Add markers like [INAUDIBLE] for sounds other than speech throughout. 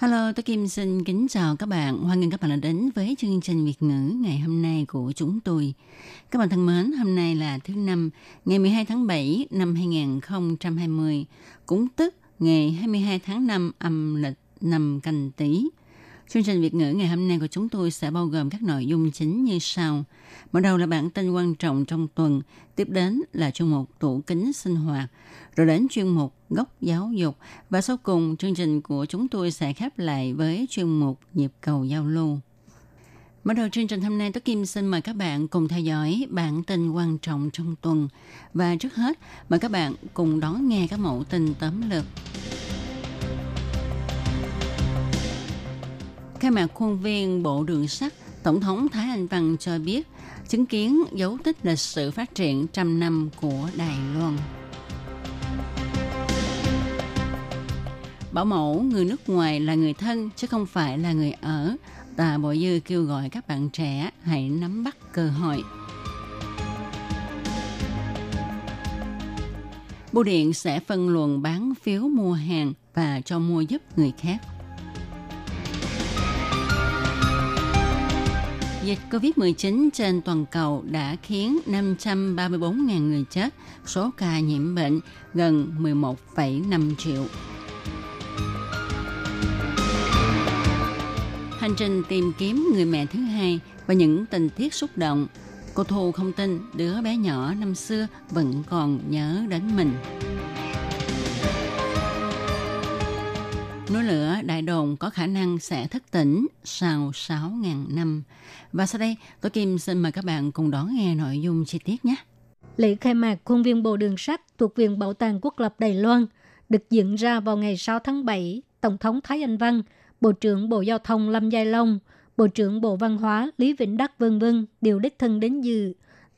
Hello, tôi Kim xin kính chào các bạn. Hoan nghênh các bạn đã đến với chương trình Việt ngữ ngày hôm nay của chúng tôi. Các bạn thân mến, hôm nay là thứ năm, ngày 12 tháng 7 năm 2020, cũng tức ngày 22 tháng 5 âm lịch năm canh tý. Chương trình Việt ngữ ngày hôm nay của chúng tôi sẽ bao gồm các nội dung chính như sau. Mở đầu là bản tin quan trọng trong tuần, tiếp đến là chuyên mục tủ kính sinh hoạt, rồi đến chuyên mục góc giáo dục và sau cùng chương trình của chúng tôi sẽ khép lại với chuyên mục nhịp cầu giao lưu. Mở đầu chương trình hôm nay, Tố Kim xin mời các bạn cùng theo dõi bản tin quan trọng trong tuần. Và trước hết, mời các bạn cùng đón nghe các mẫu tin tóm lược. Khai mạc khuôn viên Bộ Đường sắt, Tổng thống Thái Anh Văn cho biết chứng kiến dấu tích lịch sử phát triển trăm năm của Đài Loan. Bảo mẫu người nước ngoài là người thân chứ không phải là người ở. Tà Bộ Dư kêu gọi các bạn trẻ hãy nắm bắt cơ hội. Bưu điện sẽ phân luồng bán phiếu mua hàng và cho mua giúp người khác. Dịch COVID-19 trên toàn cầu đã khiến 534.000 người chết, số ca nhiễm bệnh gần 11,5 triệu. Hành trình tìm kiếm người mẹ thứ hai và những tình tiết xúc động. Cô Thu không tin đứa bé nhỏ năm xưa vẫn còn nhớ đến mình. Núi lửa đại đồn có khả năng sẽ thức tỉnh sau 6.000 năm. Và sau đây, tôi Kim xin mời các bạn cùng đón nghe nội dung chi tiết nhé. Lễ khai mạc khuôn viên Bộ Đường sắt thuộc Viện Bảo tàng Quốc lập Đài Loan được diễn ra vào ngày 6 tháng 7. Tổng thống Thái Anh Văn, Bộ trưởng Bộ Giao thông Lâm Giai Long, Bộ trưởng Bộ Văn hóa Lý Vĩnh Đắc vân vân đều đích thân đến dự.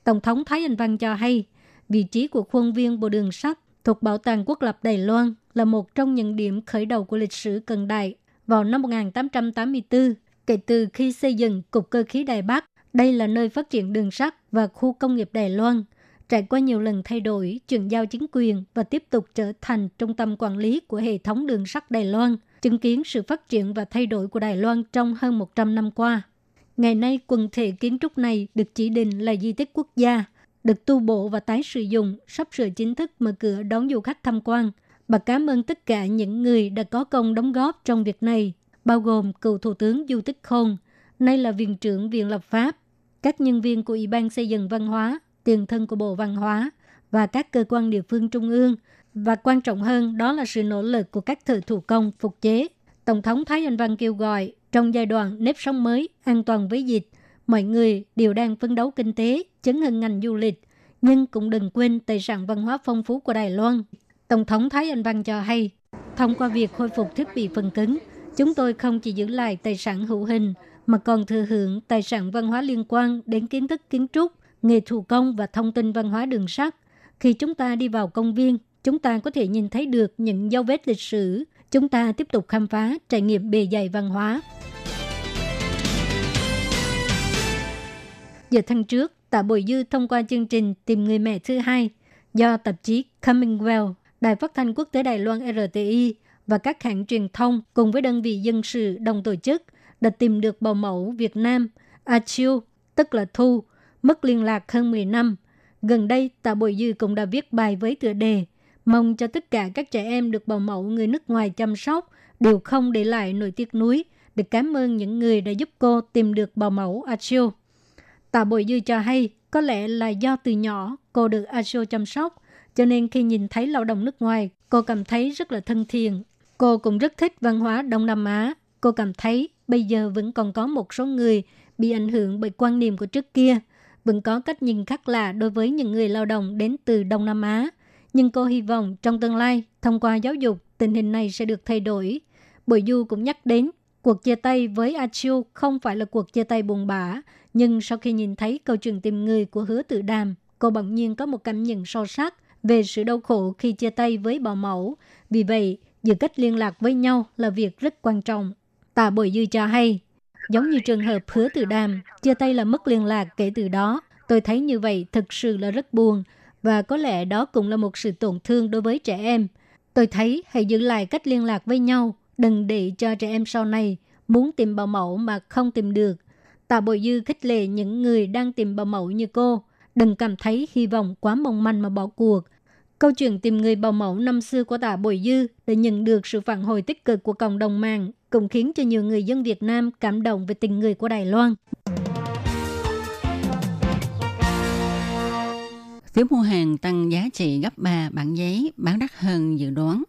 Tổng thống Thái Anh Văn cho hay, vị trí của khuôn viên Bộ Đường sắt thuộc Bảo tàng Quốc lập Đài Loan là một trong những điểm khởi đầu của lịch sử cận đại. Vào năm 1884, kể từ khi xây dựng Cục Cơ khí Đài Bắc, đây là nơi phát triển đường sắt và khu công nghiệp Đài Loan. Trải qua nhiều lần thay đổi, chuyển giao chính quyền và tiếp tục trở thành trung tâm quản lý của hệ thống đường sắt Đài Loan, chứng kiến sự phát triển và thay đổi của Đài Loan trong hơn 100 năm qua. Ngày nay, quần thể kiến trúc này được chỉ định là di tích quốc gia, được tu bổ và tái sử dụng, sắp sửa chính thức mở cửa đón du khách tham quan. Bà cảm ơn tất cả những người đã có công đóng góp trong việc này, bao gồm cựu Thủ tướng Du Tích Khôn, nay là Viện trưởng Viện Lập pháp, các nhân viên của Ủy ban Xây dựng Văn hóa, tiền thân của Bộ Văn hóa và các cơ quan địa phương trung ương. Và quan trọng hơn đó là sự nỗ lực của các thợ thủ công phục chế. Tổng thống Thái Anh Văn kêu gọi trong giai đoạn nếp sống mới, an toàn với dịch, mọi người đều đang phấn đấu kinh tế, chấn hưng ngành du lịch, nhưng cũng đừng quên tài sản văn hóa phong phú của Đài Loan. Tổng thống Thái Anh Văn cho hay, thông qua việc khôi phục thiết bị phần cứng, chúng tôi không chỉ giữ lại tài sản hữu hình, mà còn thừa hưởng tài sản văn hóa liên quan đến kiến thức kiến trúc, nghề thủ công và thông tin văn hóa đường sắt. Khi chúng ta đi vào công viên, chúng ta có thể nhìn thấy được những dấu vết lịch sử. Chúng ta tiếp tục khám phá, trải nghiệm bề dày văn hóa. Giờ tháng trước, Tạ Bội Dư thông qua chương trình Tìm người mẹ thứ hai do tạp chí Commonwealth, Đài phát thanh quốc tế Đài Loan RTI và các hãng truyền thông cùng với đơn vị dân sự đồng tổ chức đã tìm được bầu mẫu Việt Nam A Chiu, tức là Thu, mất liên lạc hơn 10 năm. Gần đây, Tạ Bội Dư cũng đã viết bài với tựa đề mong cho tất cả các trẻ em được bầu mẫu người nước ngoài chăm sóc đều không để lại nỗi tiếc nuối để cảm ơn những người đã giúp cô tìm được bầu mẫu Achio. Tạ Bội Dư cho hay có lẽ là do từ nhỏ cô được Achio chăm sóc, cho nên khi nhìn thấy lao động nước ngoài, cô cảm thấy rất là thân thiện. Cô cũng rất thích văn hóa Đông Nam Á. Cô cảm thấy bây giờ vẫn còn có một số người bị ảnh hưởng bởi quan niệm của trước kia, vẫn có cách nhìn khác lạ đối với những người lao động đến từ Đông Nam Á. Nhưng cô hy vọng trong tương lai, thông qua giáo dục, tình hình này sẽ được thay đổi. Bội Du cũng nhắc đến cuộc chia tay với Achiu không phải là cuộc chia tay buồn bã, nhưng sau khi nhìn thấy câu chuyện tìm người của hứa tự đàm, cô bỗng nhiên có một cảm nhận sâu sắc về sự đau khổ khi chia tay với bảo mẫu. Vì vậy, giữ cách liên lạc với nhau là việc rất quan trọng. Tạ Bội Dư cho hay, giống như trường hợp hứa Từ đàm, chia tay là mất liên lạc kể từ đó. Tôi thấy như vậy thực sự là rất buồn và có lẽ đó cũng là một sự tổn thương đối với trẻ em. Tôi thấy hãy giữ lại cách liên lạc với nhau, đừng để cho trẻ em sau này muốn tìm bảo mẫu mà không tìm được. Tạ Bội Dư khích lệ những người đang tìm bảo mẫu như cô, đừng cảm thấy hy vọng quá mong manh mà bỏ cuộc. Câu chuyện tìm người bảo mẫu năm xưa của Tạ Bội Dư đã nhận được sự phản hồi tích cực của cộng đồng mạng, cũng khiến cho nhiều người dân Việt Nam cảm động về tình người của Đài Loan. Phiếu mua hàng tăng giá trị gấp 3 bản giấy, bán đắt hơn dự đoán.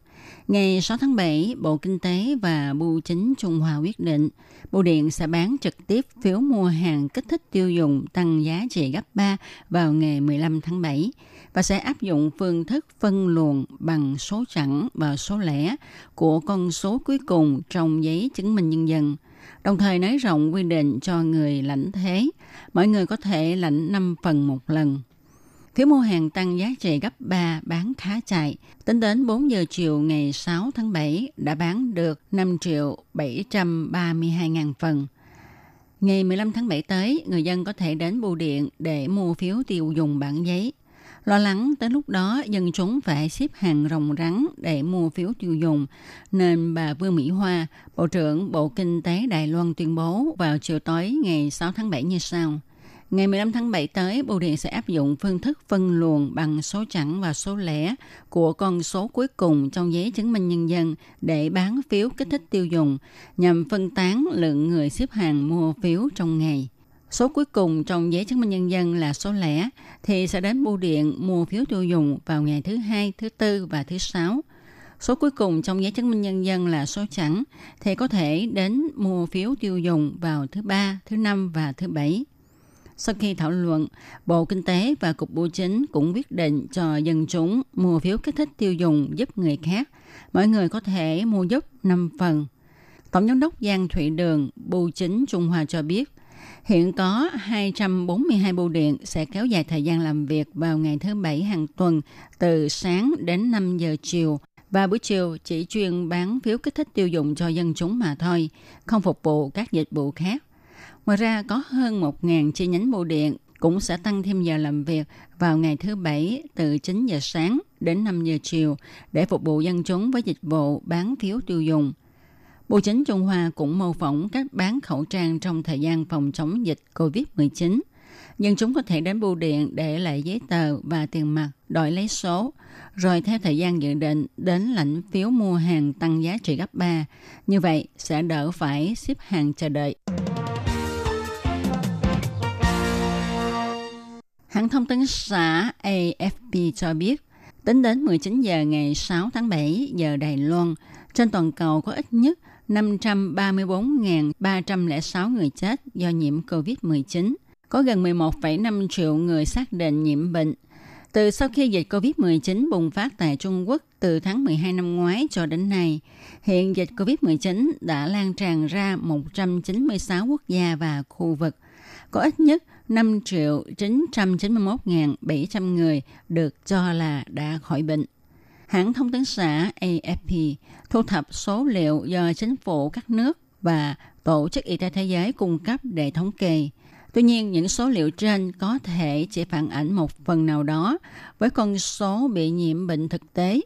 Ngày 6 tháng 7, Bộ Kinh tế và Bưu chính Trung Hoa quyết định Bưu điện sẽ bán trực tiếp phiếu mua hàng kích thích tiêu dùng tăng giá trị gấp 3 vào ngày 15 tháng 7 và sẽ áp dụng phương thức phân luồng bằng số chẵn và số lẻ của con số cuối cùng trong giấy chứng minh nhân dân. Đồng thời nới rộng quy định cho người lãnh thế. Mọi người có thể lãnh 5 phần một lần. Phiếu mua hàng tăng giá trị gấp 3 bán khá chạy. Tính đến 4 giờ chiều ngày 6 tháng 7 đã bán được 5 triệu 732 ngàn phần. Ngày 15 tháng 7 tới, người dân có thể đến bưu điện để mua phiếu tiêu dùng bản giấy. Lo lắng tới lúc đó dân chúng phải xếp hàng rồng rắn để mua phiếu tiêu dùng, nên bà Vương Mỹ Hoa, Bộ trưởng Bộ Kinh tế Đài Loan tuyên bố vào chiều tối ngày 6 tháng 7 như sau – Ngày 15 tháng 7 tới, Bưu điện sẽ áp dụng phương thức phân luồng bằng số chẵn và số lẻ của con số cuối cùng trong giấy chứng minh nhân dân để bán phiếu kích thích tiêu dùng nhằm phân tán lượng người xếp hàng mua phiếu trong ngày. Số cuối cùng trong giấy chứng minh nhân dân là số lẻ thì sẽ đến bưu điện mua phiếu tiêu dùng vào ngày thứ hai, thứ tư và thứ sáu. Số cuối cùng trong giấy chứng minh nhân dân là số chẵn thì có thể đến mua phiếu tiêu dùng vào thứ ba, thứ năm và thứ bảy. Sau khi thảo luận, Bộ Kinh tế và Cục Bưu chính cũng quyết định cho dân chúng mua phiếu kích thích tiêu dùng giúp người khác. Mọi người có thể mua giúp 5 phần. Tổng giám đốc Giang Thụy Đường, Bưu chính Trung Hoa cho biết, hiện có 242 bưu điện sẽ kéo dài thời gian làm việc vào ngày thứ Bảy hàng tuần từ sáng đến 5 giờ chiều và buổi chiều chỉ chuyên bán phiếu kích thích tiêu dùng cho dân chúng mà thôi, không phục vụ các dịch vụ khác. Ngoài ra có hơn 1.000 chi nhánh bưu điện cũng sẽ tăng thêm giờ làm việc vào ngày thứ Bảy từ 9 giờ sáng đến 5 giờ chiều để phục vụ dân chúng với dịch vụ bán phiếu tiêu dùng. bộ chính Trung Hoa cũng mô phỏng cách bán khẩu trang trong thời gian phòng chống dịch COVID-19. Dân chúng có thể đến bưu điện để lại giấy tờ và tiền mặt, đổi lấy số, rồi theo thời gian dự định đến lãnh phiếu mua hàng tăng giá trị gấp 3. Như vậy sẽ đỡ phải xếp hàng chờ đợi. Hãng thông tấn xã AFP cho biết, tính đến 19 giờ ngày 6 tháng 7 giờ Đài Loan, trên toàn cầu có ít nhất 534.306 người chết do nhiễm COVID-19. Có gần 11,5 triệu người xác định nhiễm bệnh. Từ sau khi dịch COVID-19 bùng phát tại Trung Quốc từ tháng 12 năm ngoái cho đến nay, hiện dịch COVID-19 đã lan tràn ra 196 quốc gia và khu vực. Có ít nhất 5 triệu 991.700 người được cho là đã khỏi bệnh. Hãng thông tấn xã AFP thu thập số liệu do chính phủ các nước và Tổ chức Y tế Thế giới cung cấp để thống kê. Tuy nhiên, những số liệu trên có thể chỉ phản ảnh một phần nào đó với con số bị nhiễm bệnh thực tế.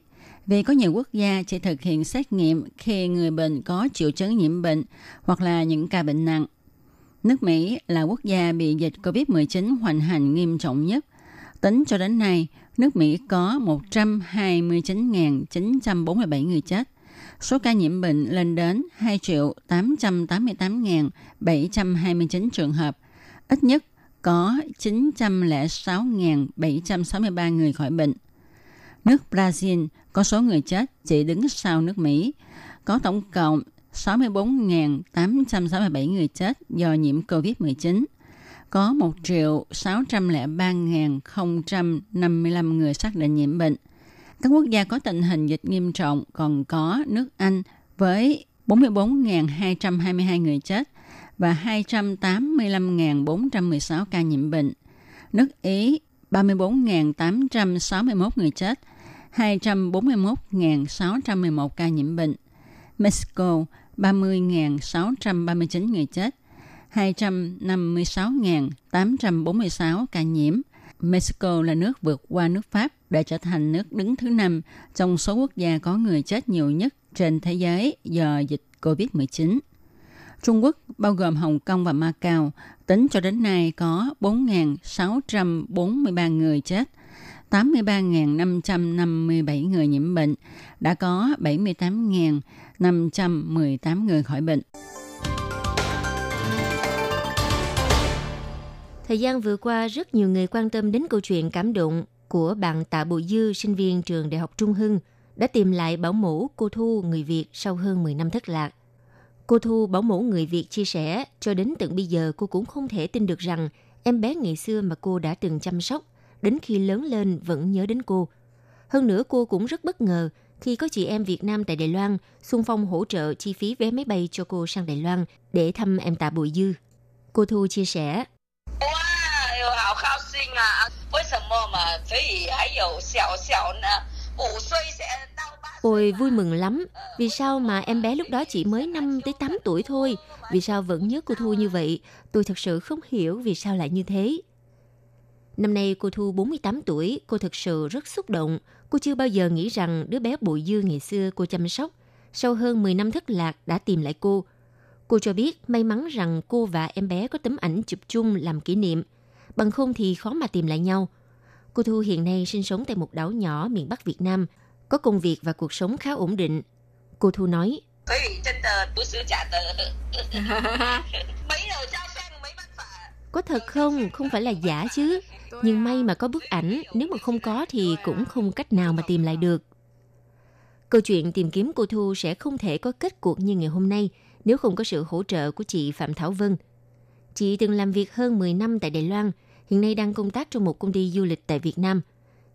Vì có nhiều quốc gia chỉ thực hiện xét nghiệm khi người bệnh có triệu chứng nhiễm bệnh hoặc là những ca bệnh nặng. Nước Mỹ là quốc gia bị dịch COVID-19 hoành hành nghiêm trọng nhất. Tính cho đến nay, nước Mỹ có 129.947 người chết. Số ca nhiễm bệnh lên đến 2.888.729 trường hợp. Ít nhất có 906.763 người khỏi bệnh. Nước Brazil có số người chết chỉ đứng sau nước Mỹ, có tổng cộng 64.867 người chết do nhiễm COVID-19. Có 1.603.055 người xác định nhiễm bệnh. Các quốc gia có tình hình dịch nghiêm trọng còn có nước Anh với 44.222 người chết và 285.416 ca nhiễm bệnh. Nước Ý 34.861 người chết, 241.611 ca nhiễm bệnh. Mexico 30.639 người chết, 256.846 ca nhiễm. Mexico là nước vượt qua nước Pháp để trở thành nước đứng thứ năm trong số quốc gia có người chết nhiều nhất trên thế giới do dịch COVID-19. Trung Quốc, bao gồm Hồng Kông và Macau, tính cho đến nay có 4.643 người chết, 83.557 người nhiễm bệnh, đã có 78.518 người khỏi bệnh. Thời gian vừa qua, rất nhiều người quan tâm đến câu chuyện cảm động của bạn Tạ Bùi Dư, sinh viên trường Đại học Trung Hưng, đã tìm lại bảo mẫu cô Thu người Việt sau hơn 10 năm thất lạc. Cô Thu bảo mẫu người Việt chia sẻ, cho đến tận bây giờ cô cũng không thể tin được rằng em bé ngày xưa mà cô đã từng chăm sóc, đến khi lớn lên vẫn nhớ đến cô. Hơn nữa cô cũng rất bất ngờ khi có chị em Việt Nam tại Đài Loan xung phong hỗ trợ chi phí vé máy bay cho cô sang Đài Loan để thăm em Tạ Bùi Dư. Cô Thu chia sẻ. Ôi vui mừng lắm, vì sao mà em bé lúc đó chỉ mới 5 tới 8 tuổi thôi, vì sao vẫn nhớ cô Thu như vậy, tôi thật sự không hiểu vì sao lại như thế. Năm nay cô Thu 48 tuổi, cô thực sự rất xúc động, Cô chưa bao giờ nghĩ rằng đứa bé Bụi dư ngày xưa cô chăm sóc, sau hơn 10 năm thất lạc đã tìm lại cô. Cô cho biết may mắn rằng cô và em bé có tấm ảnh chụp chung làm kỷ niệm, bằng không thì khó mà tìm lại nhau. Cô Thu hiện nay sinh sống tại một đảo nhỏ miền Bắc Việt Nam, có công việc và cuộc sống khá ổn định. Cô Thu nói, [LAUGHS] [LAUGHS] Mấy đầu trong có thật không? Không phải là giả chứ. Nhưng may mà có bức ảnh, nếu mà không có thì cũng không cách nào mà tìm lại được. Câu chuyện tìm kiếm cô Thu sẽ không thể có kết cuộc như ngày hôm nay nếu không có sự hỗ trợ của chị Phạm Thảo Vân. Chị từng làm việc hơn 10 năm tại Đài Loan, hiện nay đang công tác trong một công ty du lịch tại Việt Nam.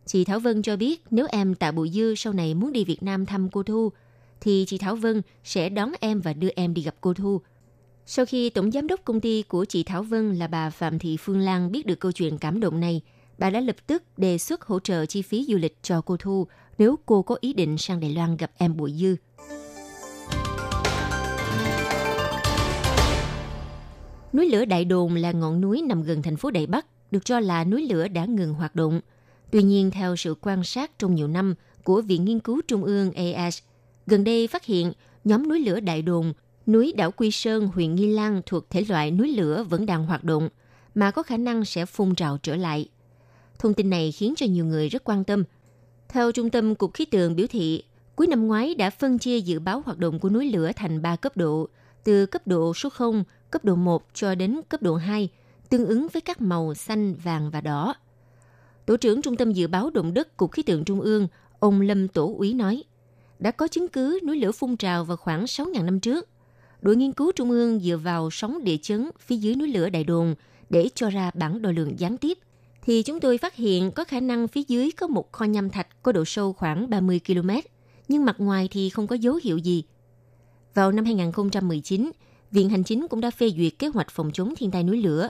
Chị Thảo Vân cho biết nếu em Tạ Bùi Dư sau này muốn đi Việt Nam thăm cô Thu, thì chị Thảo Vân sẽ đón em và đưa em đi gặp cô Thu. Sau khi tổng giám đốc công ty của chị Thảo Vân là bà Phạm Thị Phương Lan biết được câu chuyện cảm động này, bà đã lập tức đề xuất hỗ trợ chi phí du lịch cho cô Thu nếu cô có ý định sang Đài Loan gặp em Bùi Dư. Núi lửa Đại Đồn là ngọn núi nằm gần thành phố Đài Bắc, được cho là núi lửa đã ngừng hoạt động. Tuy nhiên, theo sự quan sát trong nhiều năm của Viện Nghiên cứu Trung ương AS, gần đây phát hiện nhóm núi lửa Đại Đồn, núi đảo Quy Sơn, huyện Nghi Lan thuộc thể loại núi lửa vẫn đang hoạt động, mà có khả năng sẽ phun trào trở lại. Thông tin này khiến cho nhiều người rất quan tâm. Theo Trung tâm Cục Khí tượng biểu thị, cuối năm ngoái đã phân chia dự báo hoạt động của núi lửa thành 3 cấp độ, từ cấp độ số 0, cấp độ 1 cho đến cấp độ 2, tương ứng với các màu xanh, vàng và đỏ. Tổ trưởng Trung tâm Dự báo Động đất Cục Khí tượng Trung ương, ông Lâm Tổ Úy nói, đã có chứng cứ núi lửa phun trào vào khoảng 6.000 năm trước. Đội nghiên cứu Trung ương dựa vào sóng địa chấn phía dưới núi lửa Đại Đồn để cho ra bản đồ lượng gián tiếp, thì chúng tôi phát hiện có khả năng phía dưới có một kho nham thạch có độ sâu khoảng 30 km, nhưng mặt ngoài thì không có dấu hiệu gì. Vào năm 2019, Viện Hành Chính cũng đã phê duyệt kế hoạch phòng chống thiên tai núi lửa.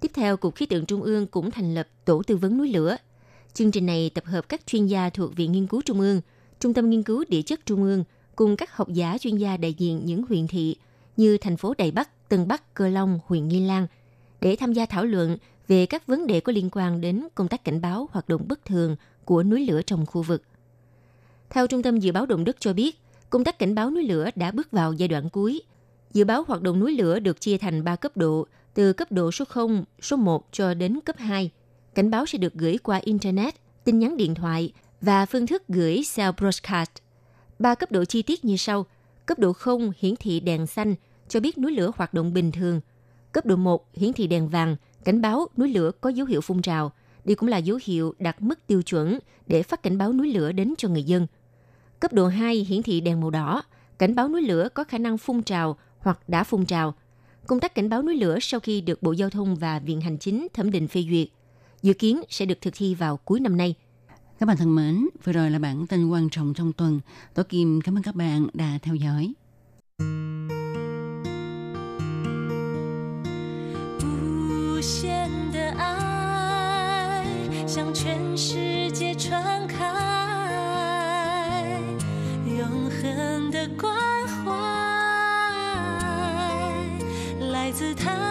Tiếp theo, Cục Khí tượng Trung ương cũng thành lập Tổ tư vấn núi lửa. Chương trình này tập hợp các chuyên gia thuộc Viện Nghiên cứu Trung ương, Trung tâm Nghiên cứu Địa chất Trung ương cùng các học giả chuyên gia đại diện những huyện thị như thành phố Đài Bắc, Tân Bắc, Cơ Long, huyện Nghi Lan để tham gia thảo luận về các vấn đề có liên quan đến công tác cảnh báo hoạt động bất thường của núi lửa trong khu vực. Theo Trung tâm Dự báo Động đất cho biết, công tác cảnh báo núi lửa đã bước vào giai đoạn cuối. Dự báo hoạt động núi lửa được chia thành 3 cấp độ, từ cấp độ số 0, số 1 cho đến cấp 2. Cảnh báo sẽ được gửi qua Internet, tin nhắn điện thoại và phương thức gửi cell broadcast. Ba cấp độ chi tiết như sau. Cấp độ 0 hiển thị đèn xanh, cho biết núi lửa hoạt động bình thường. Cấp độ 1 hiển thị đèn vàng, cảnh báo núi lửa có dấu hiệu phun trào. Đây cũng là dấu hiệu đạt mức tiêu chuẩn để phát cảnh báo núi lửa đến cho người dân. Cấp độ 2 hiển thị đèn màu đỏ, cảnh báo núi lửa có khả năng phun trào hoặc đã phun trào. Công tác cảnh báo núi lửa sau khi được Bộ Giao thông và Viện Hành Chính thẩm định phê duyệt, dự kiến sẽ được thực thi vào cuối năm nay. Các bạn thân mến, vừa rồi là bản tin quan trọng trong tuần. Tổ Kim cảm ơn các bạn đã theo dõi. 无限的爱向全世界传开，永恒的关怀来自台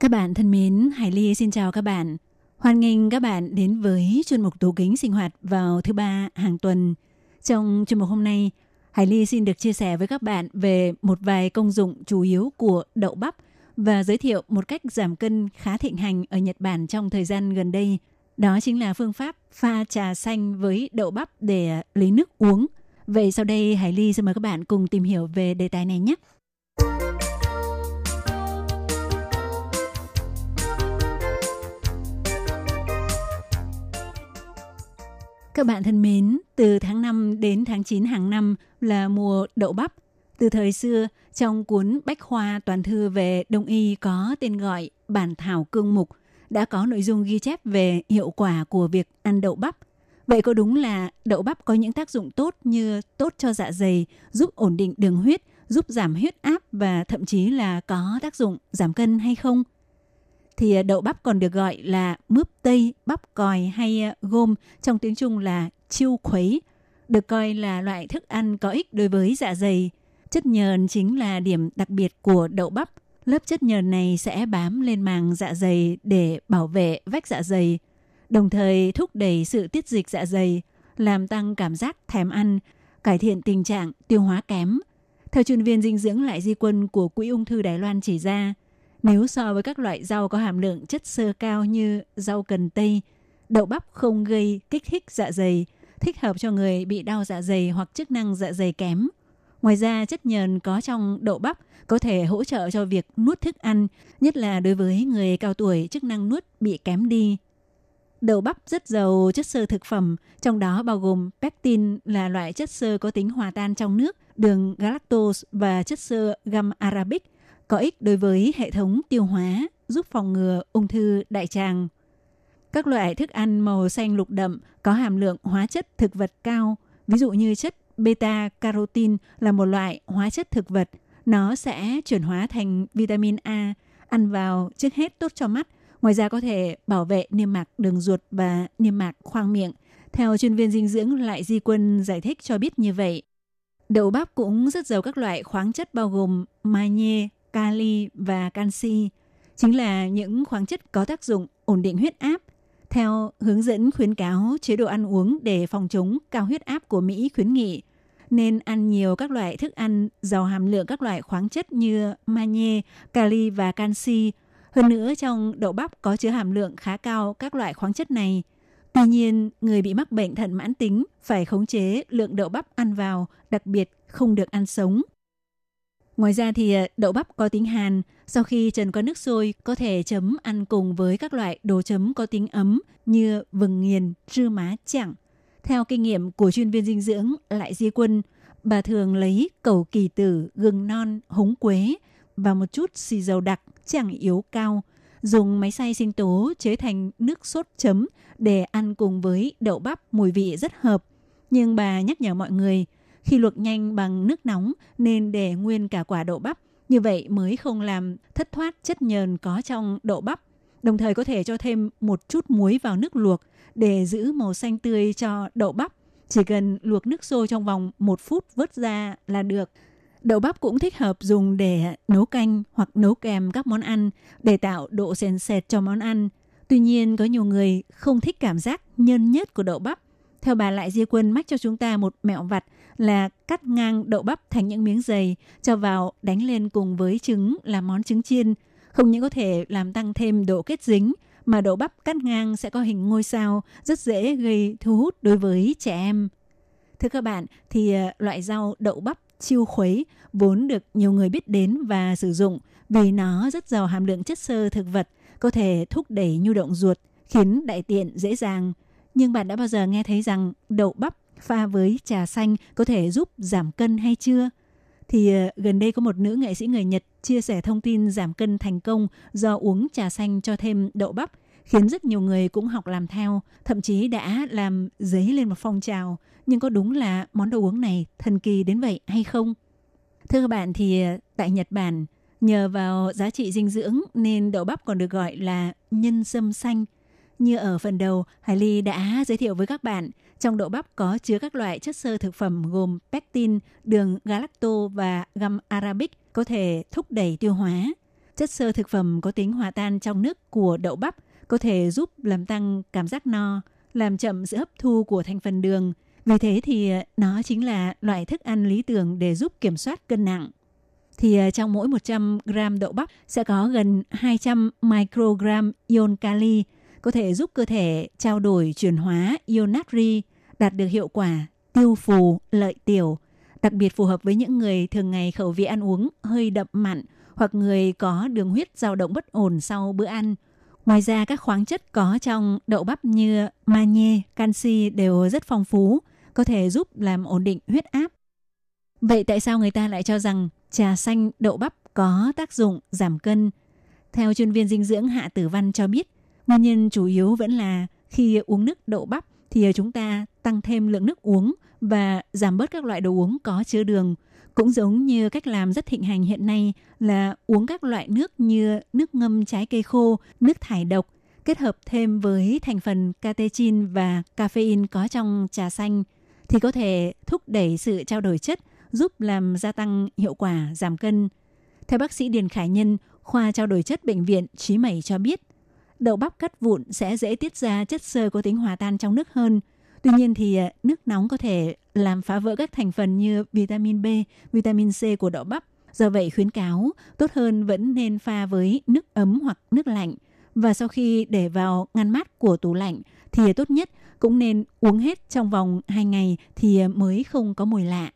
Các bạn thân mến, Hải Ly xin chào các bạn. Hoan nghênh các bạn đến với chuyên mục tủ kính sinh hoạt vào thứ ba hàng tuần. Trong chuyên mục hôm nay, Hải Ly xin được chia sẻ với các bạn về một vài công dụng chủ yếu của đậu bắp và giới thiệu một cách giảm cân khá thịnh hành ở Nhật Bản trong thời gian gần đây. Đó chính là phương pháp pha trà xanh với đậu bắp để lấy nước uống. Vậy sau đây Hải Ly xin mời các bạn cùng tìm hiểu về đề tài này nhé. Các bạn thân mến, từ tháng 5 đến tháng 9 hàng năm là mùa đậu bắp. Từ thời xưa, trong cuốn Bách Khoa Toàn Thư về Đông Y có tên gọi Bản Thảo Cương Mục, đã có nội dung ghi chép về hiệu quả của việc ăn đậu bắp. Vậy có đúng là đậu bắp có những tác dụng tốt như tốt cho dạ dày, giúp ổn định đường huyết, giúp giảm huyết áp và thậm chí là có tác dụng giảm cân hay không? Thì à, đậu bắp còn được gọi là mướp tây, bắp còi hay à, gôm, trong tiếng Trung là chiêu khuấy, được coi là loại thức ăn có ích đối với dạ dày. Chất nhờn chính là điểm đặc biệt của đậu bắp. Lớp chất nhờn này sẽ bám lên màng dạ dày để bảo vệ vách dạ dày, đồng thời thúc đẩy sự tiết dịch dạ dày, làm tăng cảm giác thèm ăn, cải thiện tình trạng tiêu hóa kém. Theo chuyên viên dinh dưỡng lại di quân của Quỹ ung thư Đài Loan chỉ ra, nếu so với các loại rau có hàm lượng chất xơ cao như rau cần tây, đậu bắp không gây kích thích dạ dày, thích hợp cho người bị đau dạ dày hoặc chức năng dạ dày kém. Ngoài ra, chất nhờn có trong đậu bắp có thể hỗ trợ cho việc nuốt thức ăn, nhất là đối với người cao tuổi chức năng nuốt bị kém đi. Đậu bắp rất giàu chất xơ thực phẩm, trong đó bao gồm pectin là loại chất xơ có tính hòa tan trong nước, đường galactose và chất xơ gum arabic – có ích đối với hệ thống tiêu hóa, giúp phòng ngừa ung thư đại tràng. Các loại thức ăn màu xanh lục đậm có hàm lượng hóa chất thực vật cao, ví dụ như chất beta carotene là một loại hóa chất thực vật, nó sẽ chuyển hóa thành vitamin A, ăn vào trước hết tốt cho mắt, ngoài ra có thể bảo vệ niêm mạc đường ruột và niêm mạc khoang miệng. Theo chuyên viên dinh dưỡng lại Di Quân giải thích cho biết như vậy. Đậu bắp cũng rất giàu các loại khoáng chất bao gồm magie, kali và canxi chính là những khoáng chất có tác dụng ổn định huyết áp. Theo hướng dẫn khuyến cáo chế độ ăn uống để phòng chống cao huyết áp của Mỹ khuyến nghị, nên ăn nhiều các loại thức ăn giàu hàm lượng các loại khoáng chất như magie, kali và canxi. Hơn nữa trong đậu bắp có chứa hàm lượng khá cao các loại khoáng chất này. Tuy nhiên, người bị mắc bệnh thận mãn tính phải khống chế lượng đậu bắp ăn vào, đặc biệt không được ăn sống. Ngoài ra thì ờ, đậu bắp có tính hàn, sau khi trần qua nước sôi có thể chấm ăn cùng với các loại đồ chấm có tính ấm như vừng nghiền, rư má chẳng. Theo kinh nghiệm của chuyên viên dinh dưỡng Lại Di Quân, bà thường lấy cầu kỳ tử, gừng non, húng quế và một chút xì dầu đặc, chẳng yếu cao, dùng máy xay sinh tố chế thành nước sốt chấm để ăn cùng với đậu bắp mùi vị rất hợp. Nhưng bà nhắc nhở mọi người – khi luộc nhanh bằng nước nóng nên để nguyên cả quả đậu bắp, như vậy mới không làm thất thoát chất nhờn có trong đậu bắp. Đồng thời có thể cho thêm một chút muối vào nước luộc để giữ màu xanh tươi cho đậu bắp. Chỉ cần luộc nước sôi trong vòng một phút vớt ra là được. Đậu bắp cũng thích hợp dùng để nấu canh hoặc nấu kèm các món ăn để tạo độ sền sệt cho món ăn. Tuy nhiên có nhiều người không thích cảm giác nhân nhất của đậu bắp. Theo bà Lại Di Quân mách cho chúng ta một mẹo vặt là cắt ngang đậu bắp thành những miếng dày, cho vào đánh lên cùng với trứng làm món trứng chiên. Không những có thể làm tăng thêm độ kết dính, mà đậu bắp cắt ngang sẽ có hình ngôi sao, rất dễ gây thu hút đối với trẻ em. Thưa các bạn, thì ờ, loại rau đậu bắp chiêu khuấy vốn được nhiều người biết đến và sử dụng vì nó rất giàu hàm lượng chất xơ thực vật, có thể thúc đẩy nhu động ruột, khiến đại tiện dễ dàng. Nhưng bạn đã bao giờ nghe thấy rằng đậu bắp pha với trà xanh có thể giúp giảm cân hay chưa? Thì ờ, gần đây có một nữ nghệ sĩ người Nhật chia sẻ thông tin giảm cân thành công do uống trà xanh cho thêm đậu bắp, khiến rất nhiều người cũng học làm theo, thậm chí đã làm giấy lên một phong trào. Nhưng có đúng là món đồ uống này thần kỳ đến vậy hay không? Thưa các bạn thì ờ, tại Nhật Bản, nhờ vào giá trị dinh dưỡng nên đậu bắp còn được gọi là nhân sâm xanh. Như ở phần đầu, Hải Ly đã giới thiệu với các bạn, trong đậu bắp có chứa các loại chất xơ thực phẩm gồm pectin, đường galacto và gum arabic có thể thúc đẩy tiêu hóa. Chất xơ thực phẩm có tính hòa tan trong nước của đậu bắp có thể giúp làm tăng cảm giác no, làm chậm sự hấp thu của thành phần đường. Vì thế thì ờ, nó chính là loại thức ăn lý tưởng để giúp kiểm soát cân nặng. Thì ờ, trong mỗi 100 gram đậu bắp sẽ có gần 200 microgram ion kali, có thể giúp cơ thể trao đổi chuyển hóa ion natri, đạt được hiệu quả tiêu phù, lợi tiểu, đặc biệt phù hợp với những người thường ngày khẩu vị ăn uống hơi đậm mặn hoặc người có đường huyết dao động bất ổn sau bữa ăn. Ngoài ra các khoáng chất có trong đậu bắp như magie, canxi đều rất phong phú, có thể giúp làm ổn định huyết áp. Vậy tại sao người ta lại cho rằng trà xanh đậu bắp có tác dụng giảm cân? Theo chuyên viên dinh dưỡng Hạ Tử Văn cho biết, nguyên nhân chủ yếu vẫn là khi uống nước đậu bắp thì chúng ta tăng thêm lượng nước uống và giảm bớt các loại đồ uống có chứa đường. Cũng giống như cách làm rất thịnh hành hiện nay là uống các loại nước như nước ngâm trái cây khô, nước thải độc, kết hợp thêm với thành phần catechin và caffeine có trong trà xanh thì có thể thúc đẩy sự trao đổi chất, giúp làm gia tăng hiệu quả giảm cân. Theo bác sĩ Điền Khải Nhân, khoa trao đổi chất bệnh viện Trí Mẩy cho biết, đậu bắp cắt vụn sẽ dễ tiết ra chất xơ có tính hòa tan trong nước hơn. Tuy nhiên thì ờ, nước nóng có thể làm phá vỡ các thành phần như vitamin B, vitamin C của đậu bắp. Do vậy khuyến cáo tốt hơn vẫn nên pha với nước ấm hoặc nước lạnh và sau khi để vào ngăn mát của tủ lạnh thì tốt nhất cũng nên uống hết trong vòng 2 ngày thì ờ, mới không có mùi lạ.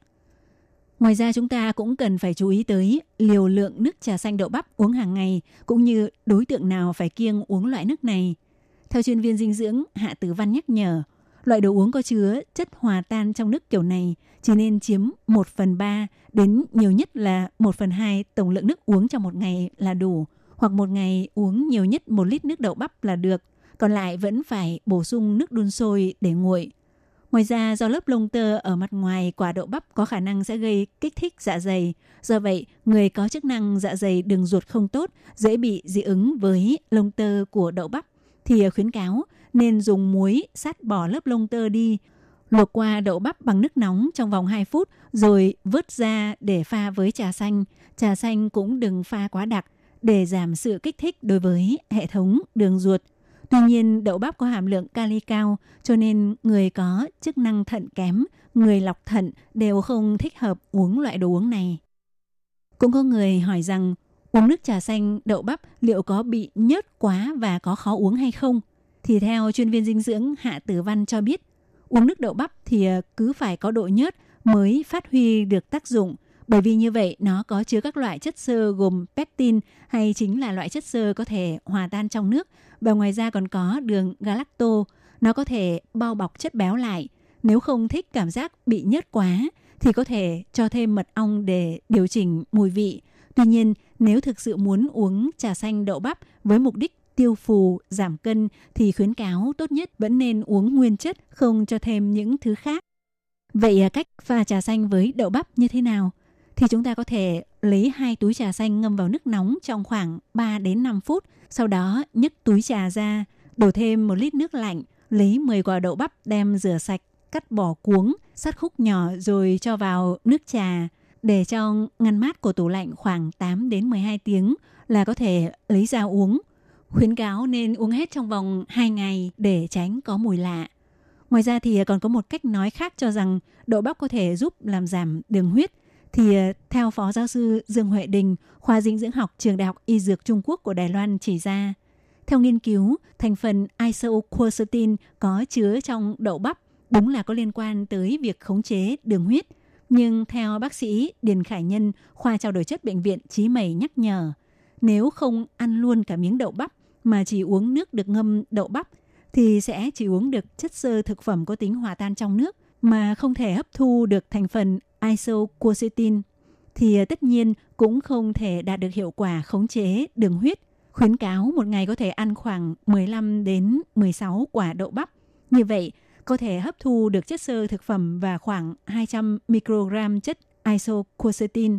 Ngoài ra chúng ta cũng cần phải chú ý tới liều lượng nước trà xanh đậu bắp uống hàng ngày cũng như đối tượng nào phải kiêng uống loại nước này. Theo chuyên viên dinh dưỡng Hạ Tử Văn nhắc nhở, loại đồ uống có chứa chất hòa tan trong nước kiểu này chỉ nên chiếm 1 phần 3 đến nhiều nhất là 1 phần 2 tổng lượng nước uống trong một ngày là đủ, hoặc một ngày uống nhiều nhất 1 lít nước đậu bắp là được, còn lại vẫn phải bổ sung nước đun sôi để nguội. Ngoài ra, do lớp lông tơ ở mặt ngoài quả đậu bắp có khả năng sẽ gây kích thích dạ dày. Do vậy, người có chức năng dạ dày đường ruột không tốt, dễ bị dị ứng với lông tơ của đậu bắp, thì khuyến cáo nên dùng muối sát bỏ lớp lông tơ đi, luộc qua đậu bắp bằng nước nóng trong vòng 2 phút rồi vớt ra để pha với trà xanh. Trà xanh cũng đừng pha quá đặc để giảm sự kích thích đối với hệ thống đường ruột. Tuy nhiên, đậu bắp có hàm lượng kali cao, cho nên người có chức năng thận kém, người lọc thận đều không thích hợp uống loại đồ uống này. Cũng có người hỏi rằng uống nước trà xanh đậu bắp liệu có bị nhớt quá và có khó uống hay không? Thì theo chuyên viên dinh dưỡng Hạ Tử Văn cho biết, uống nước đậu bắp thì ờ, cứ phải có độ nhớt mới phát huy được tác dụng bởi vì như vậy nó có chứa các loại chất xơ gồm pectin hay chính là loại chất xơ có thể hòa tan trong nước và ngoài ra còn có đường galacto. Nó có thể bao bọc chất béo lại. Nếu không thích cảm giác bị nhớt quá thì có thể cho thêm mật ong để điều chỉnh mùi vị. Tuy nhiên, nếu thực sự muốn uống trà xanh đậu bắp với mục đích tiêu phù, giảm cân thì khuyến cáo tốt nhất vẫn nên uống nguyên chất, không cho thêm những thứ khác. Vậy à, cách pha trà xanh với đậu bắp như thế nào? thì chúng ta có thể lấy hai túi trà xanh ngâm vào nước nóng trong khoảng 3 đến 5 phút. Sau đó nhấc túi trà ra, đổ thêm một lít nước lạnh, lấy 10 quả đậu bắp đem rửa sạch, cắt bỏ cuống, sắt khúc nhỏ rồi cho vào nước trà. Để trong ngăn mát của tủ lạnh khoảng 8 đến 12 tiếng là có thể lấy ra uống. Khuyến cáo nên uống hết trong vòng 2 ngày để tránh có mùi lạ. Ngoài ra thì còn có một cách nói khác cho rằng đậu bắp có thể giúp làm giảm đường huyết. Thì ờ, theo Phó Giáo sư Dương Huệ Đình, khoa dinh dưỡng học trường Đại học Y Dược Trung Quốc của Đài Loan chỉ ra, theo nghiên cứu, thành phần isoquercetin có chứa trong đậu bắp đúng là có liên quan tới việc khống chế đường huyết. Nhưng theo bác sĩ Điền Khải Nhân, khoa trao đổi chất bệnh viện Chí Mẩy nhắc nhở, nếu không ăn luôn cả miếng đậu bắp mà chỉ uống nước được ngâm đậu bắp thì sẽ chỉ uống được chất xơ thực phẩm có tính hòa tan trong nước mà không thể hấp thu được thành phần isoquercetin thì ờ, tất nhiên cũng không thể đạt được hiệu quả khống chế đường huyết. Khuyến cáo một ngày có thể ăn khoảng 15 đến 16 quả đậu bắp. Như vậy, có thể hấp thu được chất xơ thực phẩm và khoảng 200 microgram chất isoquercetin.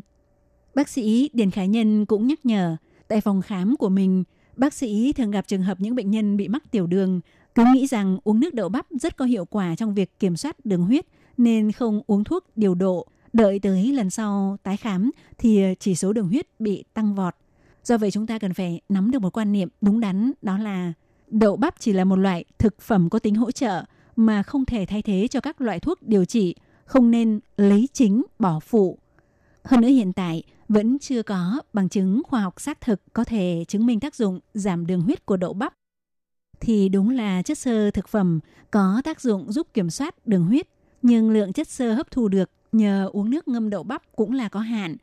Bác sĩ Điền Khải Nhân cũng nhắc nhở, tại phòng khám của mình, bác sĩ thường gặp trường hợp những bệnh nhân bị mắc tiểu đường cứ nghĩ rằng uống nước đậu bắp rất có hiệu quả trong việc kiểm soát đường huyết nên không uống thuốc điều độ. Đợi tới lần sau tái khám thì ờ, chỉ số đường huyết bị tăng vọt. Do vậy chúng ta cần phải nắm được một quan niệm đúng đắn đó là đậu bắp chỉ là một loại thực phẩm có tính hỗ trợ mà không thể thay thế cho các loại thuốc điều trị, không nên lấy chính bỏ phụ. Hơn nữa hiện tại vẫn chưa có bằng chứng khoa học xác thực có thể chứng minh tác dụng giảm đường huyết của đậu bắp. Thì đúng là chất xơ thực phẩm có tác dụng giúp kiểm soát đường huyết, nhưng lượng chất xơ hấp thu được nhờ uống nước ngâm đậu bắp cũng là có hạn.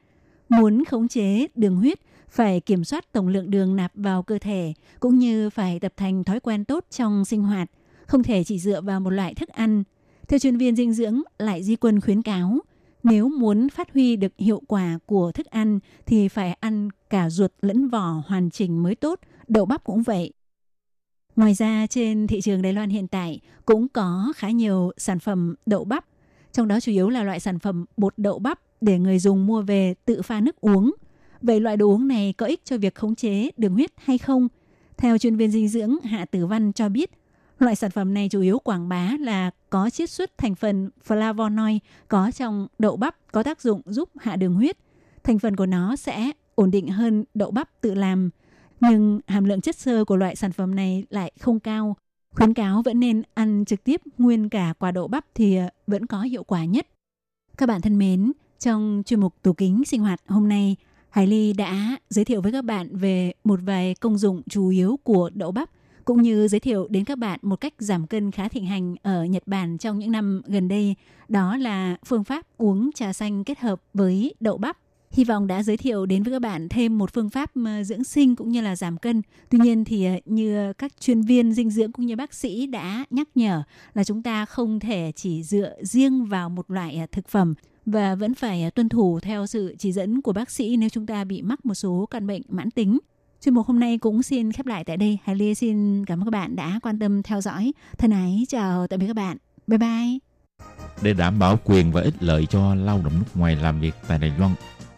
Muốn khống chế đường huyết phải kiểm soát tổng lượng đường nạp vào cơ thể cũng như phải tập thành thói quen tốt trong sinh hoạt, không thể chỉ dựa vào một loại thức ăn. Theo chuyên viên dinh dưỡng lại Di Quân khuyến cáo, nếu muốn phát huy được hiệu quả của thức ăn thì phải ăn cả ruột lẫn vỏ hoàn chỉnh mới tốt, đậu bắp cũng vậy. Ngoài ra trên thị trường Đài Loan hiện tại cũng có khá nhiều sản phẩm đậu bắp, trong đó chủ yếu là loại sản phẩm bột đậu bắp để người dùng mua về tự pha nước uống. Vậy loại đồ uống này có ích cho việc khống chế đường huyết hay không? Theo chuyên viên dinh dưỡng Hạ Tử Văn cho biết, loại sản phẩm này chủ yếu quảng bá là có chiết xuất thành phần flavonoid có trong đậu bắp có tác dụng giúp hạ đường huyết. Thành phần của nó sẽ ổn định hơn đậu bắp tự làm, nhưng hàm lượng chất xơ của loại sản phẩm này lại không cao. Khuyến cáo vẫn nên ăn trực tiếp nguyên cả quả đậu bắp thì ờ, vẫn có hiệu quả nhất. Các bạn thân mến, trong chuyên mục tủ kính sinh hoạt hôm nay, Hải Ly đã giới thiệu với các bạn về một vài công dụng chủ yếu của đậu bắp cũng như giới thiệu đến các bạn một cách giảm cân khá thịnh hành ở Nhật Bản trong những năm gần đây, đó là phương pháp uống trà xanh kết hợp với đậu bắp. Hy vọng đã giới thiệu đến với các bạn thêm một phương pháp ờ, dưỡng sinh cũng như là giảm cân. Tuy nhiên thì ờ, như các chuyên viên dinh dưỡng cũng như bác sĩ đã nhắc nhở là chúng ta không thể chỉ dựa riêng vào một loại ờ, thực phẩm và vẫn phải tuân thủ theo sự chỉ dẫn của bác sĩ nếu chúng ta bị mắc một số căn bệnh mãn tính. Chuyên mục hôm nay cũng xin khép lại tại đây. Hải Ly xin cảm ơn các bạn đã quan tâm theo dõi. Thân ái chào tạm biệt các bạn. Bye bye. Để đảm bảo quyền và ích lợi cho lao động nước ngoài làm việc tại Đài Loan,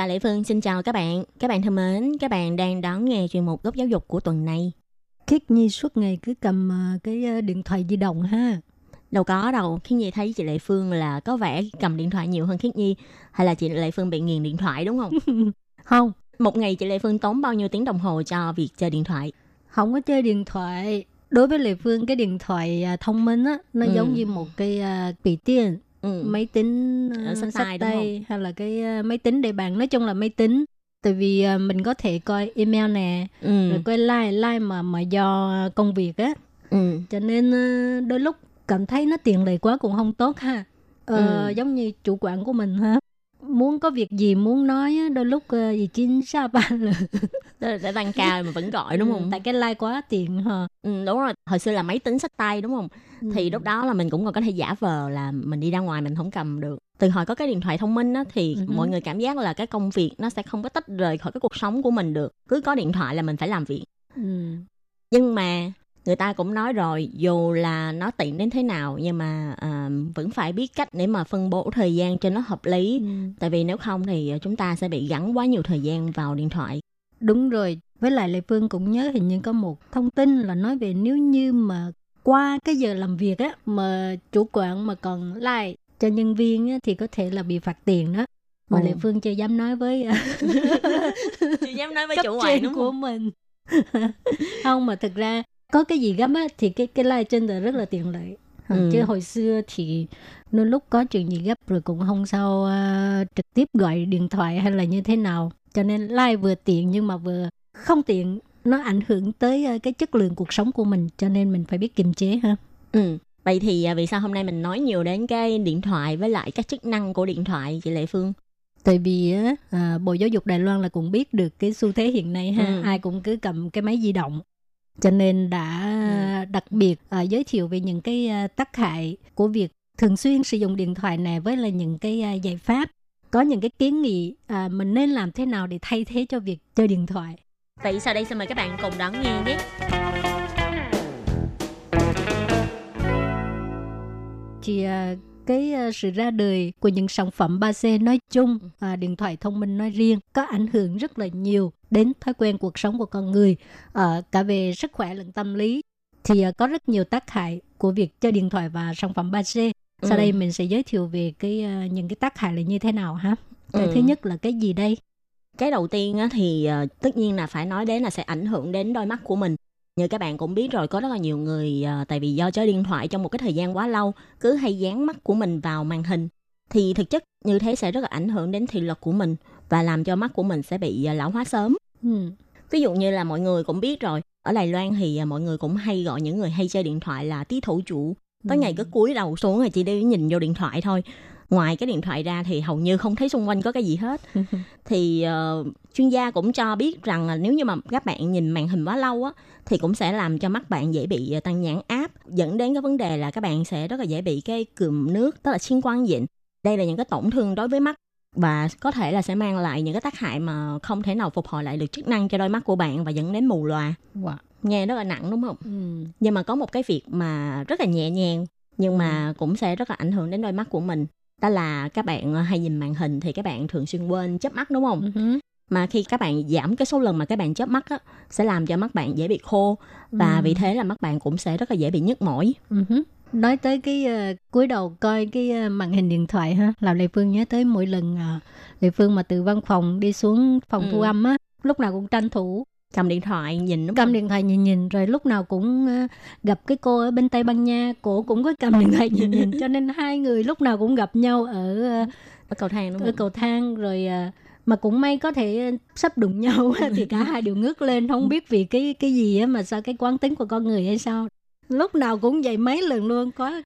Và Lệ Phương xin chào các bạn. Các bạn thân mến, các bạn đang đón nghe chuyên mục góc giáo dục của tuần này. Khiết Nhi suốt ngày cứ cầm ờ, cái ờ, điện thoại di động ha. Đâu có đâu, Khiết Nhi thấy chị Lệ Phương là có vẻ cầm điện thoại nhiều hơn Khiết Nhi. Hay là chị Lệ Phương bị nghiền điện thoại đúng không? [LAUGHS] Không, Một ngày chị Lệ Phương tốn bao nhiêu tiếng đồng hồ cho việc chơi điện thoại? không có chơi điện thoại. Đối với Lệ Phương cái điện thoại à, thông minh á, nó Ừ. giống như một cái à, bị tiền, Ừ. máy tính à, sách sách tay, tay, hay là cái à, máy tính để bàn. Nói chung là máy tính. Tại vì à, mình có thể coi email nè, Ừ. rồi coi like, like mà mà do công việc á. Ừ. cho nên ờ, đôi lúc cảm thấy nó tiện lợi quá cũng không tốt ha ờ, Ừ. giống như chủ quản của mình ha muốn có việc gì muốn nói đôi lúc ờ, gì chín sa ban là Để, tăng ca mà vẫn gọi đúng không? Ừ, tại cái like quá tiện ha Ừ, đúng rồi. Hồi xưa là máy tính sách tay đúng không? thì Ừ. lúc đó là mình cũng còn có thể giả vờ là mình đi ra ngoài mình không cầm được từ hồi có cái điện thoại thông minh á thì Ừ mọi người cảm giác là cái công việc nó sẽ không có tách rời khỏi cái cuộc sống của mình được cứ có điện thoại là mình phải làm việc ừ. nhưng mà người ta cũng nói rồi dù là nó tiện đến thế nào nhưng mà à, vẫn phải biết cách để mà phân bổ thời gian cho nó hợp lý. Ừ. tại vì nếu không thì chúng ta sẽ bị gắn quá nhiều thời gian vào điện thoại. Đúng rồi. Với lại lệ phương cũng nhớ hình như có một thông tin là nói về nếu như mà qua cái giờ làm việc á mà chủ quản mà còn like cho nhân viên á, thì có thể là bị phạt tiền đó. Mà Ồ. lệ phương chưa dám nói với [LAUGHS] chị dám nói với cấp chủ quản của mình. [LAUGHS] Không mà thực ra có cái gì gấp á thì cái cái like trên là rất là tiện lợi. Ừ. chứ hồi xưa thì đôi lúc có chuyện gì gấp rồi cũng không sao à, trực tiếp gọi điện thoại hay là như thế nào. Cho nên like vừa tiện nhưng mà vừa không tiện nó ảnh hưởng tới à, cái chất lượng cuộc sống của mình cho nên mình phải biết kiềm chế ha. Ừ. Vậy thì à, vì sao hôm nay mình nói nhiều đến cái điện thoại với lại các chức năng của điện thoại chị lệ phương? Tại vì á, à, bộ giáo dục đài loan là cũng biết được cái xu thế hiện nay ha. Ừ. ai cũng cứ cầm cái máy di động cho nên đã Ừ. đặc biệt à, giới thiệu về những cái à, tác hại của việc thường xuyên sử dụng điện thoại này với là những cái à, giải pháp. Có những cái kiến nghị à, mình nên làm thế nào để thay thế cho việc chơi điện thoại? Vậy sau đây xin mời các bạn cùng đón nghe nhé. Thì à, cái à, sự ra đời của những sản phẩm 3C nói chung, à, điện thoại thông minh nói riêng có ảnh hưởng rất là nhiều đến thói quen cuộc sống của con người, à, cả về sức khỏe lẫn tâm lý. Thì à, có rất nhiều tác hại của việc chơi điện thoại và sản phẩm 3C. Sau Ừ. đây mình sẽ giới thiệu về cái những cái tác hại là như thế nào ha. Cái Ừ. thứ nhất là cái gì đây? cái đầu tiên á, thì ờ, tất nhiên là phải nói đến là sẽ ảnh hưởng đến đôi mắt của mình như các bạn cũng biết rồi có rất là nhiều người ờ, tại vì do chơi điện thoại trong một cái thời gian quá lâu cứ hay dán mắt của mình vào màn hình thì thực chất như thế sẽ rất là ảnh hưởng đến thị lực của mình và làm cho mắt của mình sẽ bị ờ, lão hóa sớm Ừ. ví dụ như là mọi người cũng biết rồi ở Đài Loan thì ờ, mọi người cũng hay gọi những người hay chơi điện thoại là tí thủ chủ tới Ừ. ngày cứ cúi đầu xuống rồi chỉ đi nhìn vô điện thoại thôi ngoài cái điện thoại ra thì hầu như không thấy xung quanh có cái gì hết. [LAUGHS] Thì ờ, chuyên gia cũng cho biết rằng là nếu như mà các bạn nhìn màn hình quá lâu á thì cũng sẽ làm cho mắt bạn dễ bị ờ, tăng nhãn áp dẫn đến cái vấn đề là các bạn sẽ rất là dễ bị cái cườm nước tức là xuyên quang dịnh. Đây là những cái tổn thương đối với mắt và có thể là sẽ mang lại những cái tác hại mà không thể nào phục hồi lại được chức năng cho đôi mắt của bạn và dẫn đến mù lòa Wow. nghe rất là nặng đúng không? Ừ. nhưng mà có một cái việc mà rất là nhẹ nhàng nhưng mà cũng sẽ rất là ảnh hưởng đến đôi mắt của mình đó là các bạn ờ, hay nhìn màn hình thì các bạn thường xuyên quên chớp mắt đúng không Ừ. mà khi các bạn giảm cái số lần mà các bạn chớp mắt á sẽ làm cho mắt bạn dễ bị khô và Ừ. vì thế là mắt bạn cũng sẽ rất là dễ bị nhức mỏi hứ. Nói tới cái ờ, cúi đầu coi cái ờ, màn hình điện thoại ha, làm Lê Phương nhớ tới mỗi lần uh, Lê Phương mà từ văn phòng đi xuống phòng Ừ. thu âm á, lúc nào cũng tranh thủ cầm điện thoại nhìn đúng cầm không? điện thoại nhìn nhìn rồi lúc nào cũng ờ, gặp cái cô ở bên Tây Ban Nha, cổ cũng có cầm điện thoại nhìn nhìn cho nên hai người lúc nào cũng gặp nhau ở ờ, ở cầu thang đúng ở không? cầu thang rồi ờ, mà cũng may có thể sắp đụng nhau thì cả hai đều ngước lên không biết vì cái cái gì á mà sao cái quán tính của con người hay sao lúc nào cũng vậy mấy lần luôn có,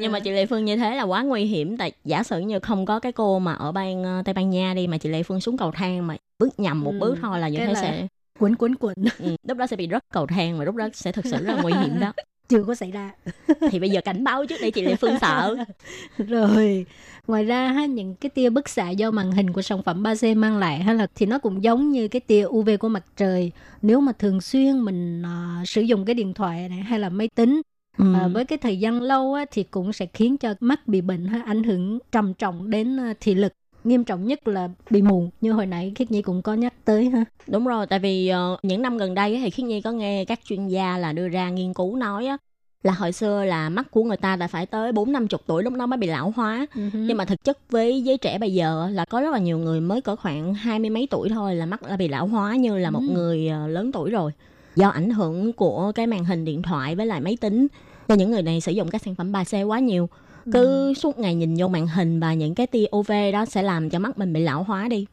nhưng mà chị Lê Phương như thế là quá nguy hiểm tại giả sử như không có cái cô mà ở bang ờ, Tây Ban Nha đi mà chị Lê Phương xuống cầu thang mà bước nhầm một Ừ, bước thôi là như cái thế là- sẽ quấn quấn quấn ừ, lúc đó sẽ bị rớt cầu thang và lúc đó sẽ thực sự rất là nguy hiểm đó. [LAUGHS] Chưa có xảy ra. [LAUGHS] Thì bây giờ cảnh báo trước để chị Lê Phương sợ. [LAUGHS] Rồi ngoài ra ha những cái tia bức xạ do màn hình của sản phẩm 3C mang lại ha là thì nó cũng giống như cái tia UV của mặt trời. Nếu mà thường xuyên mình à, sử dụng cái điện thoại này hay là máy tính ừ. à, với cái thời gian lâu á, thì cũng sẽ khiến cho mắt bị bệnh ha ảnh hưởng trầm trọng đến à, thị lực nghiêm trọng nhất là bị mù như hồi nãy khiết nhi cũng có nhắc tới ha Đúng rồi, tại vì ờ, những năm gần đây thì Khiết Nhi có nghe các chuyên gia là đưa ra nghiên cứu nói á, là hồi xưa là mắt của người ta đã phải tới 4 năm chục tuổi lúc đó mới bị lão hóa. Nhưng mà thực chất với giới trẻ bây giờ là có rất là nhiều người mới cỡ khoảng hai mươi mấy tuổi thôi là mắt đã bị lão hóa như là một Ừ. người ờ, lớn tuổi rồi. Do ảnh hưởng của cái màn hình điện thoại với lại máy tính. Cho những người này sử dụng các sản phẩm 3C quá nhiều. Cứ suốt ngày nhìn vô màn hình và những cái tia UV đó sẽ làm cho mắt mình bị lão hóa đi.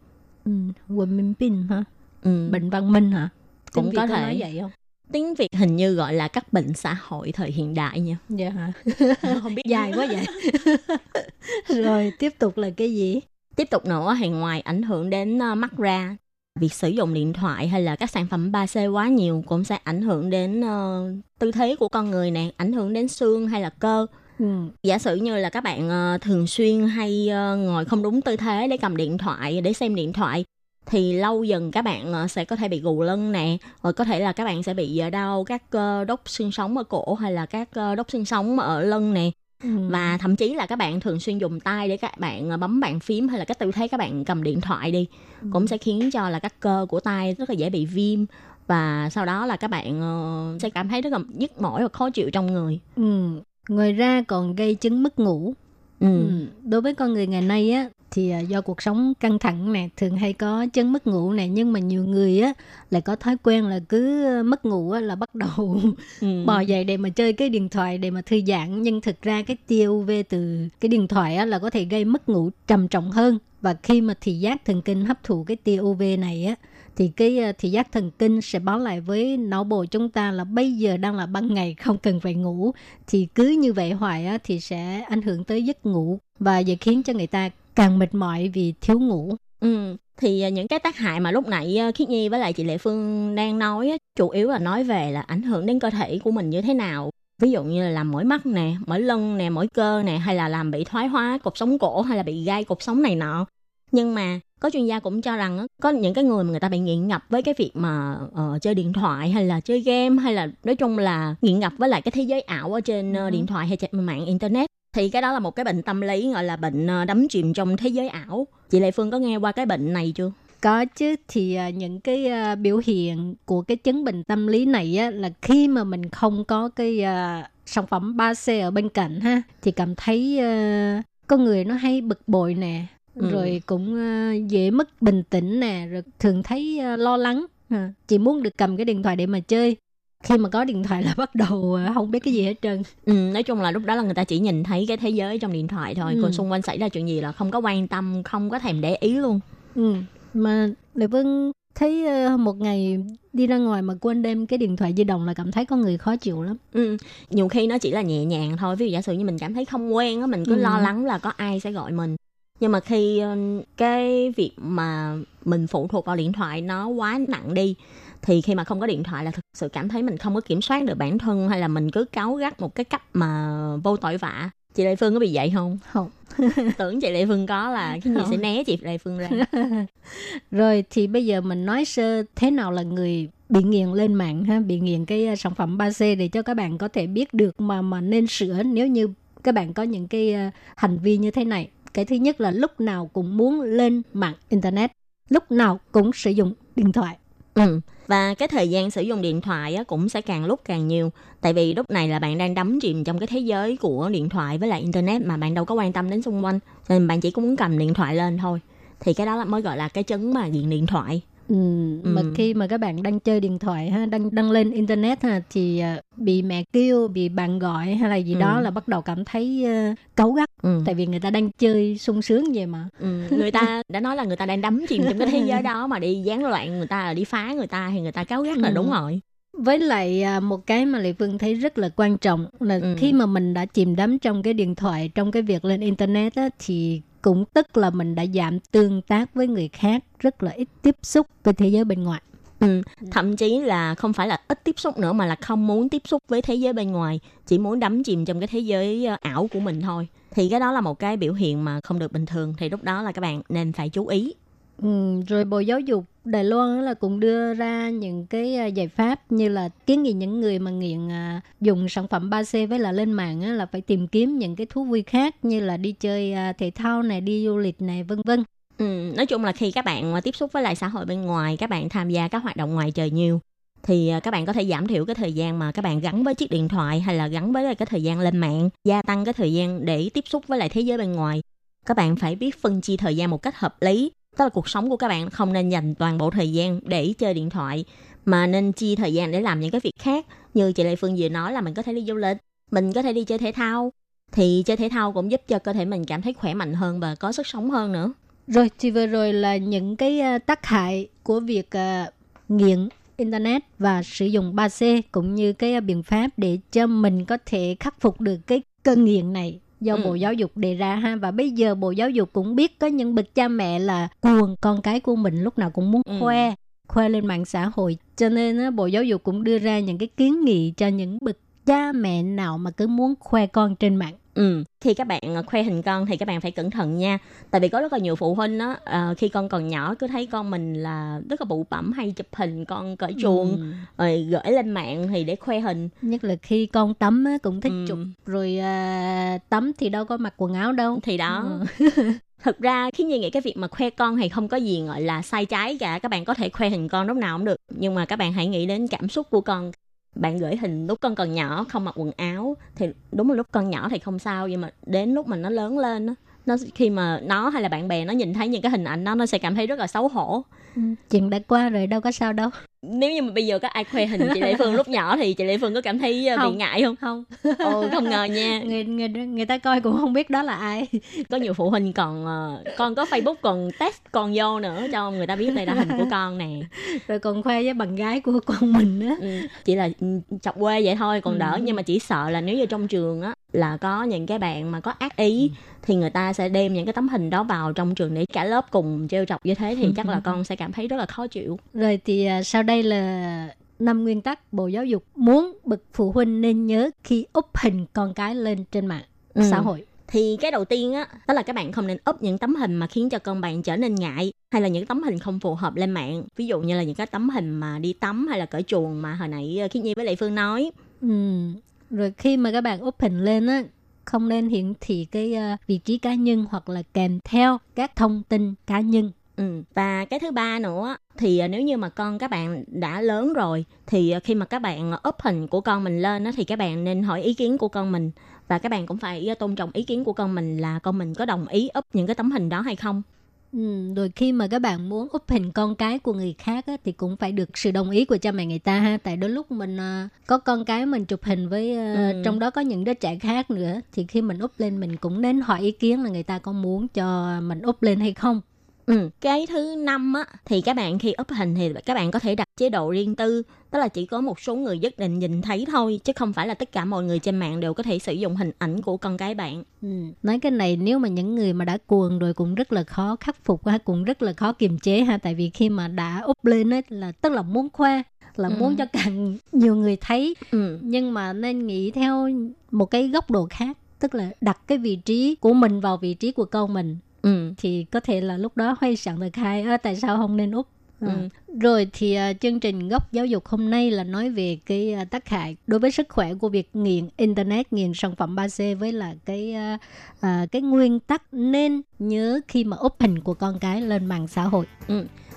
ừ. quên minh pin hả Ừ. bệnh văn minh hả Cũng Tiếng Việt có thể. nói vậy không tiếng Việt hình như gọi là các bệnh xã hội thời hiện đại nha. dạ hả [LAUGHS] Không biết dài quá vậy [LAUGHS] rồi tiếp tục là cái gì Tiếp tục nữa thì ngoài ảnh hưởng đến ờ, mắt ra, việc sử dụng điện thoại hay là các sản phẩm 3C quá nhiều cũng sẽ ảnh hưởng đến ờ, tư thế của con người nè, ảnh hưởng đến xương hay là cơ. Ừ. Giả sử như là các bạn ờ, thường xuyên hay ờ, ngồi không đúng tư thế để cầm điện thoại, để xem điện thoại thì lâu dần các bạn ờ, sẽ có thể bị gù lưng nè, rồi có thể là các bạn sẽ bị ờ, đau các ờ, đốt xương sống ở cổ hay là các ờ, đốt xương sống ở lưng nè. Ừ. và thậm chí là các bạn thường xuyên dùng tay để các bạn bấm bàn phím hay là cái tư thế các bạn cầm điện thoại đi Ừ. cũng sẽ khiến cho là các cơ của tay rất là dễ bị viêm và sau đó là các bạn sẽ cảm thấy rất là nhức mỏi và khó chịu trong người Ừ. ngoài ra còn gây chứng mất ngủ ừ. Ừ. Đối với con người ngày nay á thì à, do cuộc sống căng thẳng nè, thường hay có chân mất ngủ nè, nhưng mà nhiều người á lại có thói quen là cứ mất ngủ á là bắt đầu [LAUGHS] Ừ. bò dậy để mà chơi cái điện thoại để mà thư giãn, nhưng thực ra cái tia UV từ cái điện thoại á là có thể gây mất ngủ trầm trọng hơn và khi mà thị giác thần kinh hấp thụ cái tia UV này á thì cái ờ, thị giác thần kinh sẽ báo lại với não bộ chúng ta là bây giờ đang là ban ngày không cần phải ngủ thì cứ như vậy hoài á, thì sẽ ảnh hưởng tới giấc ngủ và sẽ khiến cho người ta càng mệt mỏi vì thiếu ngủ. Ừ. thì ờ, những cái tác hại mà lúc nãy ờ, Khiết Nhi với lại chị Lệ Phương đang nói chủ yếu là nói về là ảnh hưởng đến cơ thể của mình như thế nào ví dụ như là làm mỏi mắt nè mỏi lưng nè mỏi cơ nè hay là làm bị thoái hóa cột sống cổ hay là bị gai cột sống này nọ nhưng mà có chuyên gia cũng cho rằng có những cái người mà người ta bị nghiện ngập với cái việc mà ờ, chơi điện thoại hay là chơi game hay là nói chung là nghiện ngập với lại cái thế giới ảo ở trên Ừ. điện thoại hay trên mạng internet thì cái đó là một cái bệnh tâm lý gọi là bệnh ờ, đắm chìm trong thế giới ảo. Chị Lệ Phương có nghe qua cái bệnh này chưa? Có chứ thì những cái à, biểu hiện của cái chứng bệnh tâm lý này á, là khi mà mình không có cái à, sản phẩm 3C ở bên cạnh ha thì cảm thấy à, con người nó hay bực bội nè Ừ. rồi cũng à, dễ mất bình tĩnh nè rồi thường thấy à, lo lắng ha. chỉ muốn được cầm cái điện thoại để mà chơi khi mà có điện thoại là [LAUGHS] bắt đầu không biết cái gì hết trơn Ừ, nói chung là lúc đó là người ta chỉ nhìn thấy cái thế giới trong điện thoại thôi Ừ. còn xung quanh xảy ra chuyện gì là không có quan tâm không có thèm để ý luôn Ừ. Mà Lệ Vân thấy ờ, một ngày đi ra ngoài mà quên đem cái điện thoại di động là cảm thấy con người khó chịu lắm. ừ. nhiều khi nó chỉ là nhẹ nhàng thôi ví dụ giả sử như mình cảm thấy không quen á mình cứ Ừ. lo lắng là có ai sẽ gọi mình nhưng mà khi ờ, cái việc mà mình phụ thuộc vào điện thoại nó quá nặng đi thì khi mà không có điện thoại là thực sự cảm thấy mình không có kiểm soát được bản thân hay là mình cứ cáu gắt một cái cách mà vô tội vạ chị Lệ Phương có bị vậy không? Không. [LAUGHS] Tưởng chị Lệ Phương có là cái gì Không. sẽ né chị Lệ Phương ra. [LAUGHS] Rồi thì bây giờ mình nói sơ thế nào là người bị nghiện lên mạng ha, bị nghiện cái ờ, sản phẩm 3C để cho các bạn có thể biết được mà mà nên sửa nếu như các bạn có những cái ờ, hành vi như thế này. Cái thứ nhất là lúc nào cũng muốn lên mạng internet. lúc nào cũng sử dụng điện thoại. Ừ. Và cái thời gian sử dụng điện thoại cũng sẽ càng lúc càng nhiều. Tại vì lúc này là bạn đang đắm chìm trong cái thế giới của điện thoại với lại internet mà bạn đâu có quan tâm đến xung quanh. Nên bạn chỉ có muốn cầm điện thoại lên thôi. Thì cái đó là mới gọi là cái chứng mà nghiện điện thoại. Ừ, mà Ừ. khi mà các bạn đang chơi điện thoại ha, đăng đăng lên internet ha thì à, bị mẹ kêu, bị bạn gọi hay là gì Ừ. đó là bắt đầu cảm thấy uh, cáu gắt Ừ. tại vì người ta đang chơi sung sướng vậy mà. Ừ. Người ta đã nói là người ta đang đắm chìm trong cái thế giới đó mà đi gián loạn người ta là đi phá người ta thì người ta cáo gắt là Ừ. đúng rồi. Với lại à, một cái mà Lệ Phương thấy rất là quan trọng là Ừ. khi mà mình đã chìm đắm trong cái điện thoại, trong cái việc lên internet á, thì cũng tức là mình đã giảm tương tác với người khác, rất là ít tiếp xúc với thế giới bên ngoài. Ừ. Thậm chí là không phải là ít tiếp xúc nữa mà là không muốn tiếp xúc với thế giới bên ngoài, chỉ muốn đắm chìm trong cái thế giới ờ, ảo của mình thôi. Thì cái đó là một cái biểu hiện mà không được bình thường thì lúc đó là các bạn nên phải chú ý. Ừ, rồi Bộ Giáo dục Đài Loan là cũng đưa ra những cái à, giải pháp như là kiến nghị những người mà nghiện à, dùng sản phẩm 3C với là lên mạng là phải tìm kiếm những cái thú vui khác như là đi chơi à, thể thao này, đi du lịch này, vân vân. Ừ, nói chung là khi các bạn tiếp xúc với lại xã hội bên ngoài, các bạn tham gia các hoạt động ngoài trời nhiều thì các bạn có thể giảm thiểu cái thời gian mà các bạn gắn với chiếc điện thoại hay là gắn với cái thời gian lên mạng, gia tăng cái thời gian để tiếp xúc với lại thế giới bên ngoài. Các bạn phải biết phân chia thời gian một cách hợp lý. Tức là cuộc sống của các bạn không nên dành toàn bộ thời gian để chơi điện thoại mà nên chia thời gian để làm những cái việc khác. Như chị Lê Phương vừa nói là mình có thể đi du lịch, mình có thể đi chơi thể thao. Thì chơi thể thao cũng giúp cho cơ thể mình cảm thấy khỏe mạnh hơn và có sức sống hơn nữa. Rồi thì vừa rồi là những cái ờ, tác hại của việc ờ, nghiện internet và sử dụng 3C cũng như cái ờ, biện pháp để cho mình có thể khắc phục được cái cơn nghiện này do Ừ. Bộ Giáo dục đề ra ha và bây giờ Bộ Giáo dục cũng biết có những bậc cha mẹ là cuồng con cái của mình lúc nào cũng muốn Ừ. khoe khoe lên mạng xã hội cho nên á, Bộ Giáo dục cũng đưa ra những cái kiến nghị cho những bậc cha mẹ nào mà cứ muốn khoe con trên mạng Ừ, khi các bạn ờ, khoe hình con thì các bạn phải cẩn thận nha. Tại vì có rất là nhiều phụ huynh á, ờ, khi con còn nhỏ cứ thấy con mình là rất là bụ bẩm hay chụp hình con cởi chuồng Ừ. rồi gửi lên mạng thì để khoe hình. nhất là khi con tắm á, cũng thích Ừ. chụp rồi à, tắm thì đâu có mặc quần áo đâu Thì đó, Ừ. [LAUGHS] thực ra khi như nghĩ cái việc mà khoe con thì không có gì gọi là sai trái cả. Các bạn có thể khoe hình con lúc nào cũng được. Nhưng mà các bạn hãy nghĩ đến cảm xúc của con. Bạn gửi hình lúc con còn nhỏ không mặc quần áo thì đúng là lúc con nhỏ thì không sao nhưng mà đến lúc mà nó lớn lên nó khi mà nó hay là bạn bè nó nhìn thấy những cái hình ảnh đó nó sẽ cảm thấy rất là xấu hổ. Ừ, chuyện đã qua rồi đâu có sao đâu nếu như mà bây giờ có ai khoe hình chị Lệ Phương lúc nhỏ thì chị Lệ Phương có cảm thấy ờ, bị Không. ngại không? không Ồ, không ngờ nha. [LAUGHS] người người người ta coi cũng không biết đó là ai [LAUGHS] Có nhiều phụ huynh còn ờ, con có Facebook còn test con vô nữa cho người ta biết đây là hình của con nè. [LAUGHS] rồi còn khoe với bạn gái của con mình á Ừ, chỉ là ừ, chọc quê vậy thôi còn đỡ Ừ. nhưng mà chỉ sợ là nếu như trong trường á là có những cái bạn mà có ác ý thì người ta sẽ đem những cái tấm hình đó vào trong trường để cả lớp cùng trêu chọc như thế thì chắc là con sẽ cảm thấy rất là khó chịu. rồi thì sau đây là năm nguyên tắc Bộ Giáo dục muốn bậc phụ huynh nên nhớ khi úp hình con cái lên trên mạng Ừ. xã hội Thì cái đầu tiên á, đó là các bạn không nên up những tấm hình mà khiến cho con bạn trở nên ngại hay là những tấm hình không phù hợp lên mạng. Ví dụ như là những cái tấm hình mà đi tắm hay là cởi chuồng mà hồi nãy ờ, Khiết Nhi với Lệ Phương nói. ừ. rồi khi mà các bạn úp hình lên á không nên hiển thị cái à, vị trí cá nhân hoặc là kèm theo các thông tin cá nhân Ừ. Và cái thứ ba nữa thì ờ, nếu như mà con các bạn đã lớn rồi thì ờ, khi mà các bạn up hình của con mình lên thì các bạn nên hỏi ý kiến của con mình và các bạn cũng phải tôn trọng ý kiến của con mình là con mình có đồng ý up những cái tấm hình đó hay không. Ừ, rồi khi mà các bạn muốn úp hình con cái của người khác á, thì cũng phải được sự đồng ý của cha mẹ người ta ha tại đôi lúc mình à, có con cái mình chụp hình với à, Ừ. trong đó có những đứa trẻ khác nữa thì khi mình úp lên mình cũng nên hỏi ý kiến là người ta có muốn cho mình úp lên hay không Ừ. Cái thứ năm á thì các bạn khi up hình thì các bạn có thể đặt chế độ riêng tư, tức là chỉ có một số người nhất định nhìn thấy thôi chứ không phải là tất cả mọi người trên mạng đều có thể sử dụng hình ảnh của con cái bạn. ừ. nói cái này nếu mà những người mà đã cuồng rồi cũng rất là khó khắc phục ha cũng rất là khó kiềm chế ha tại vì khi mà đã úp lên ấy là tức là muốn khoe là Ừ. muốn cho càng nhiều người thấy Ừ. nhưng mà nên nghĩ theo một cái góc độ khác tức là đặt cái vị trí của mình vào vị trí của con mình Ừ. thì có thể là lúc đó hoay sẵn được hai "Ơ, tại sao không nên úp Ừ. Rồi thì à, chương trình góc giáo dục hôm nay là nói về cái à, tác hại đối với sức khỏe của việc nghiện internet, nghiện sản phẩm 3C với là cái à, à, cái nguyên tắc nên nhớ khi mà up hình của con cái lên mạng xã hội.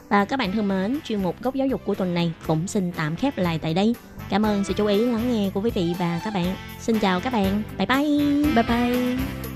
Và các bạn thân mến, chuyên mục góc giáo dục của tuần này cũng xin tạm khép lại tại đây. Cảm ơn sự chú ý lắng nghe của quý vị và các bạn. Xin chào các bạn. Bye bye. Bye bye.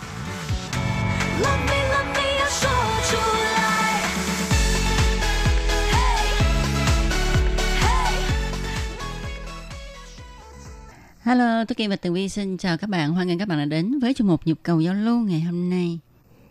Hello, Tố Kim và Tường Vi xin chào các bạn. Hoan nghênh các bạn đã đến với chuyên mục Nhịp cầu giao lưu ngày hôm nay.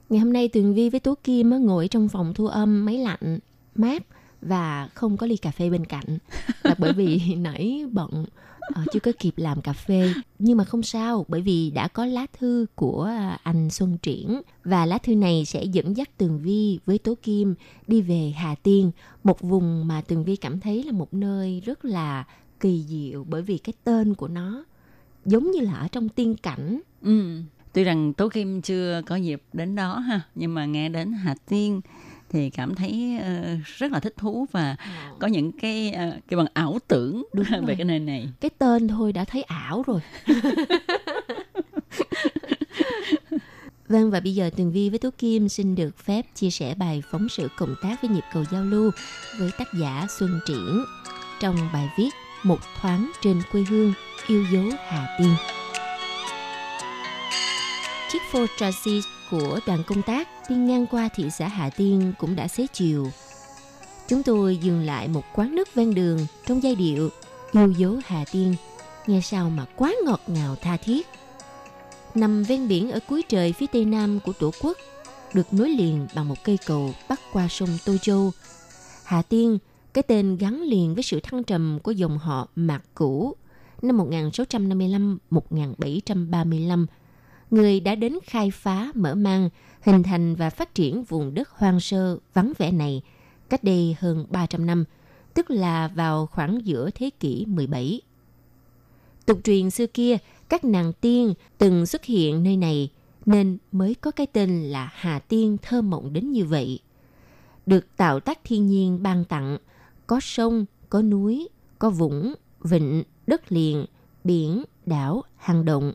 Ngày hôm nay Tường Vi với Tố Kim ngồi trong phòng thu âm máy lạnh, mát và không có ly cà phê bên cạnh. [LAUGHS] Là bởi vì nãy bận ờ, chưa có kịp làm cà phê. Nhưng mà không sao bởi vì đã có lá thư của anh Xuân Triển. Và lá thư này sẽ dẫn dắt Tường Vi với Tố Kim đi về Hà Tiên. Một vùng mà Tường Vi cảm thấy là một nơi rất là kỳ diệu bởi vì cái tên của nó giống như là ở trong tiên cảnh. Ừ. Tuy rằng Tố Kim chưa có dịp đến đó ha, nhưng mà nghe đến Hà Tiên thì cảm thấy ờ, rất là thích thú và có những cái ờ, cái bằng ảo tưởng Đúng [LAUGHS] về rồi. cái nơi này. cái tên thôi đã thấy ảo rồi. [LAUGHS] vâng và bây giờ Tường Vi với Tú Kim xin được phép chia sẻ bài phóng sự cộng tác với nhịp cầu giao lưu với tác giả Xuân Triển trong bài viết một thoáng trên quê hương yêu dấu Hà Tiên. Chiếc phô Transit của đoàn công tác đi ngang qua thị xã Hà Tiên cũng đã xế chiều. Chúng tôi dừng lại một quán nước ven đường trong giai điệu yêu dấu Hà Tiên, nghe sao mà quá ngọt ngào tha thiết. Nằm ven biển ở cuối trời phía tây nam của Tổ quốc, được nối liền bằng một cây cầu bắc qua sông Tô Châu. Hà Tiên, cái tên gắn liền với sự thăng trầm của dòng họ Mạc Cũ năm 1655-1735. Người đã đến khai phá, mở mang, hình thành và phát triển vùng đất hoang sơ, vắng vẻ này cách đây hơn 300 năm, tức là vào khoảng giữa thế kỷ 17. Tục truyền xưa kia, các nàng tiên từng xuất hiện nơi này nên mới có cái tên là Hà Tiên thơ mộng đến như vậy. Được tạo tác thiên nhiên ban tặng, có sông, có núi, có vũng, vịnh, đất liền, biển, đảo, hang động,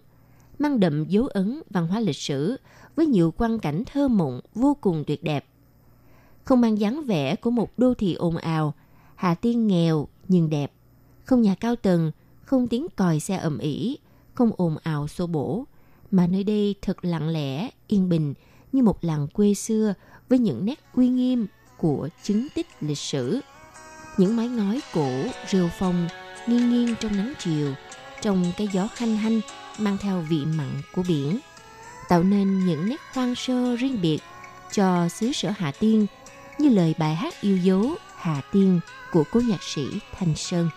mang đậm dấu ấn văn hóa lịch sử với nhiều quang cảnh thơ mộng vô cùng tuyệt đẹp. Không mang dáng vẻ của một đô thị ồn ào, Hà Tiên nghèo nhưng đẹp, không nhà cao tầng, không tiếng còi xe ầm ĩ, không ồn ào xô bổ, mà nơi đây thật lặng lẽ, yên bình như một làng quê xưa với những nét uy nghiêm của chứng tích lịch sử. Những mái ngói cổ rêu phong nghiêng nghiêng trong nắng chiều, trong cái gió hanh hanh mang theo vị mặn của biển, tạo nên những nét hoang sơ riêng biệt cho xứ sở Hà Tiên như lời bài hát yêu dấu Hà Tiên của cố nhạc sĩ Thanh Sơn.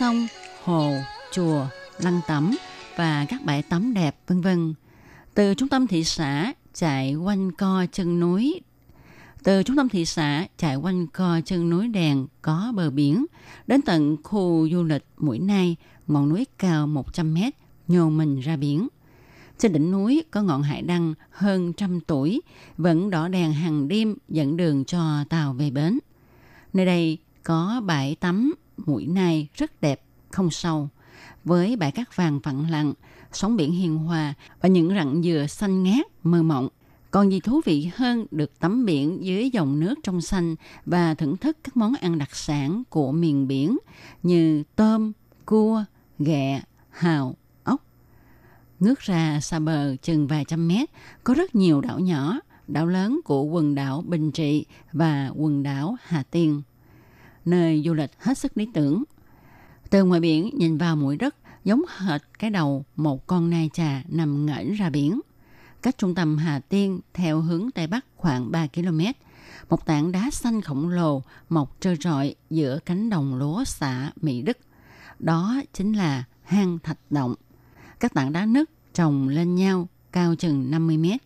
Sông, hồ, chùa, lăng tắm và các bãi tắm đẹp vân vân. Từ trung tâm thị xã chạy quanh co chân núi Từ trung tâm thị xã chạy quanh co chân núi đèn có bờ biển, đến tận khu du lịch Mũi Nai, ngọn núi cao 100 mét, nhô mình ra biển. Trên đỉnh núi có ngọn hải đăng hơn trăm tuổi, vẫn đỏ đèn hàng đêm dẫn đường cho tàu về bến. Nơi đây có bãi tắm Mũi Nai rất đẹp, không sâu, với bãi cát vàng phẳng lặng, sóng biển hiền hòa và những rặng dừa xanh ngát mơ mộng. Còn gì thú vị hơn được tắm biển dưới dòng nước trong xanh và thưởng thức các món ăn đặc sản của miền biển như tôm, cua, ghẹ, hào, ốc. Ngước ra xa bờ chừng vài trăm mét, có rất nhiều đảo nhỏ, đảo lớn của quần đảo Bình Trị và quần đảo Hà Tiên. Nơi du lịch hết sức lý tưởng. Từ ngoài biển nhìn vào mũi đất giống hệt cái đầu một con nai trà nằm ngẩng ra biển cách trung tâm Hà Tiên theo hướng Tây Bắc khoảng 3 km. Một tảng đá xanh khổng lồ mọc trơ trọi giữa cánh đồng lúa xã Mỹ Đức. Đó chính là hang thạch động. Các tảng đá nứt trồng lên nhau cao chừng 50 mét.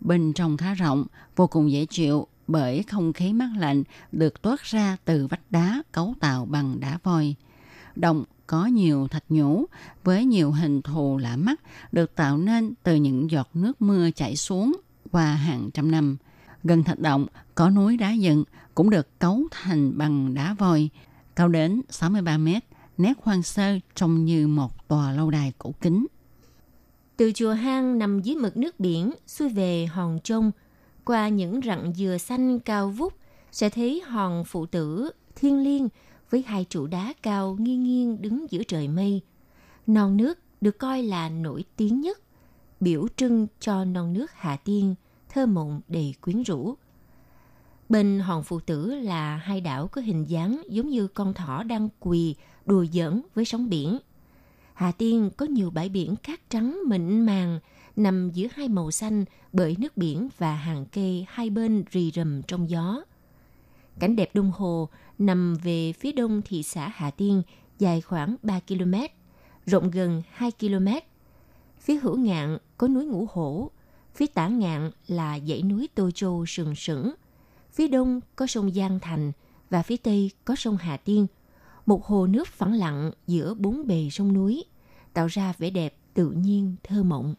Bên trong khá rộng, vô cùng dễ chịu bởi không khí mát lạnh được toát ra từ vách đá cấu tạo bằng đá voi. Động có nhiều thạch nhũ với nhiều hình thù lạ mắt được tạo nên từ những giọt nước mưa chảy xuống qua hàng trăm năm. Gần thạch động có núi đá dựng cũng được cấu thành bằng đá voi, cao đến 63 mét, nét hoang sơ trông như một tòa lâu đài cổ kính. Từ chùa hang nằm dưới mực nước biển, xuôi về hòn trông, qua những rặng dừa xanh cao vút, sẽ thấy hòn phụ tử thiên liêng với hai trụ đá cao nghiêng nghiêng đứng giữa trời mây. Non nước được coi là nổi tiếng nhất, biểu trưng cho non nước Hà Tiên, thơ mộng đầy quyến rũ. Bên hòn phụ tử là hai đảo có hình dáng giống như con thỏ đang quỳ đùa giỡn với sóng biển. Hà Tiên có nhiều bãi biển cát trắng mịn màng nằm giữa hai màu xanh bởi nước biển và hàng cây hai bên rì rầm trong gió. Cảnh đẹp đông hồ nằm về phía đông thị xã Hà Tiên, dài khoảng 3 km, rộng gần 2 km. Phía hữu ngạn có núi Ngũ Hổ, phía tả ngạn là dãy núi Tô Châu sừng sững. Phía đông có sông Giang Thành và phía tây có sông Hà Tiên, một hồ nước phẳng lặng giữa bốn bề sông núi, tạo ra vẻ đẹp tự nhiên thơ mộng.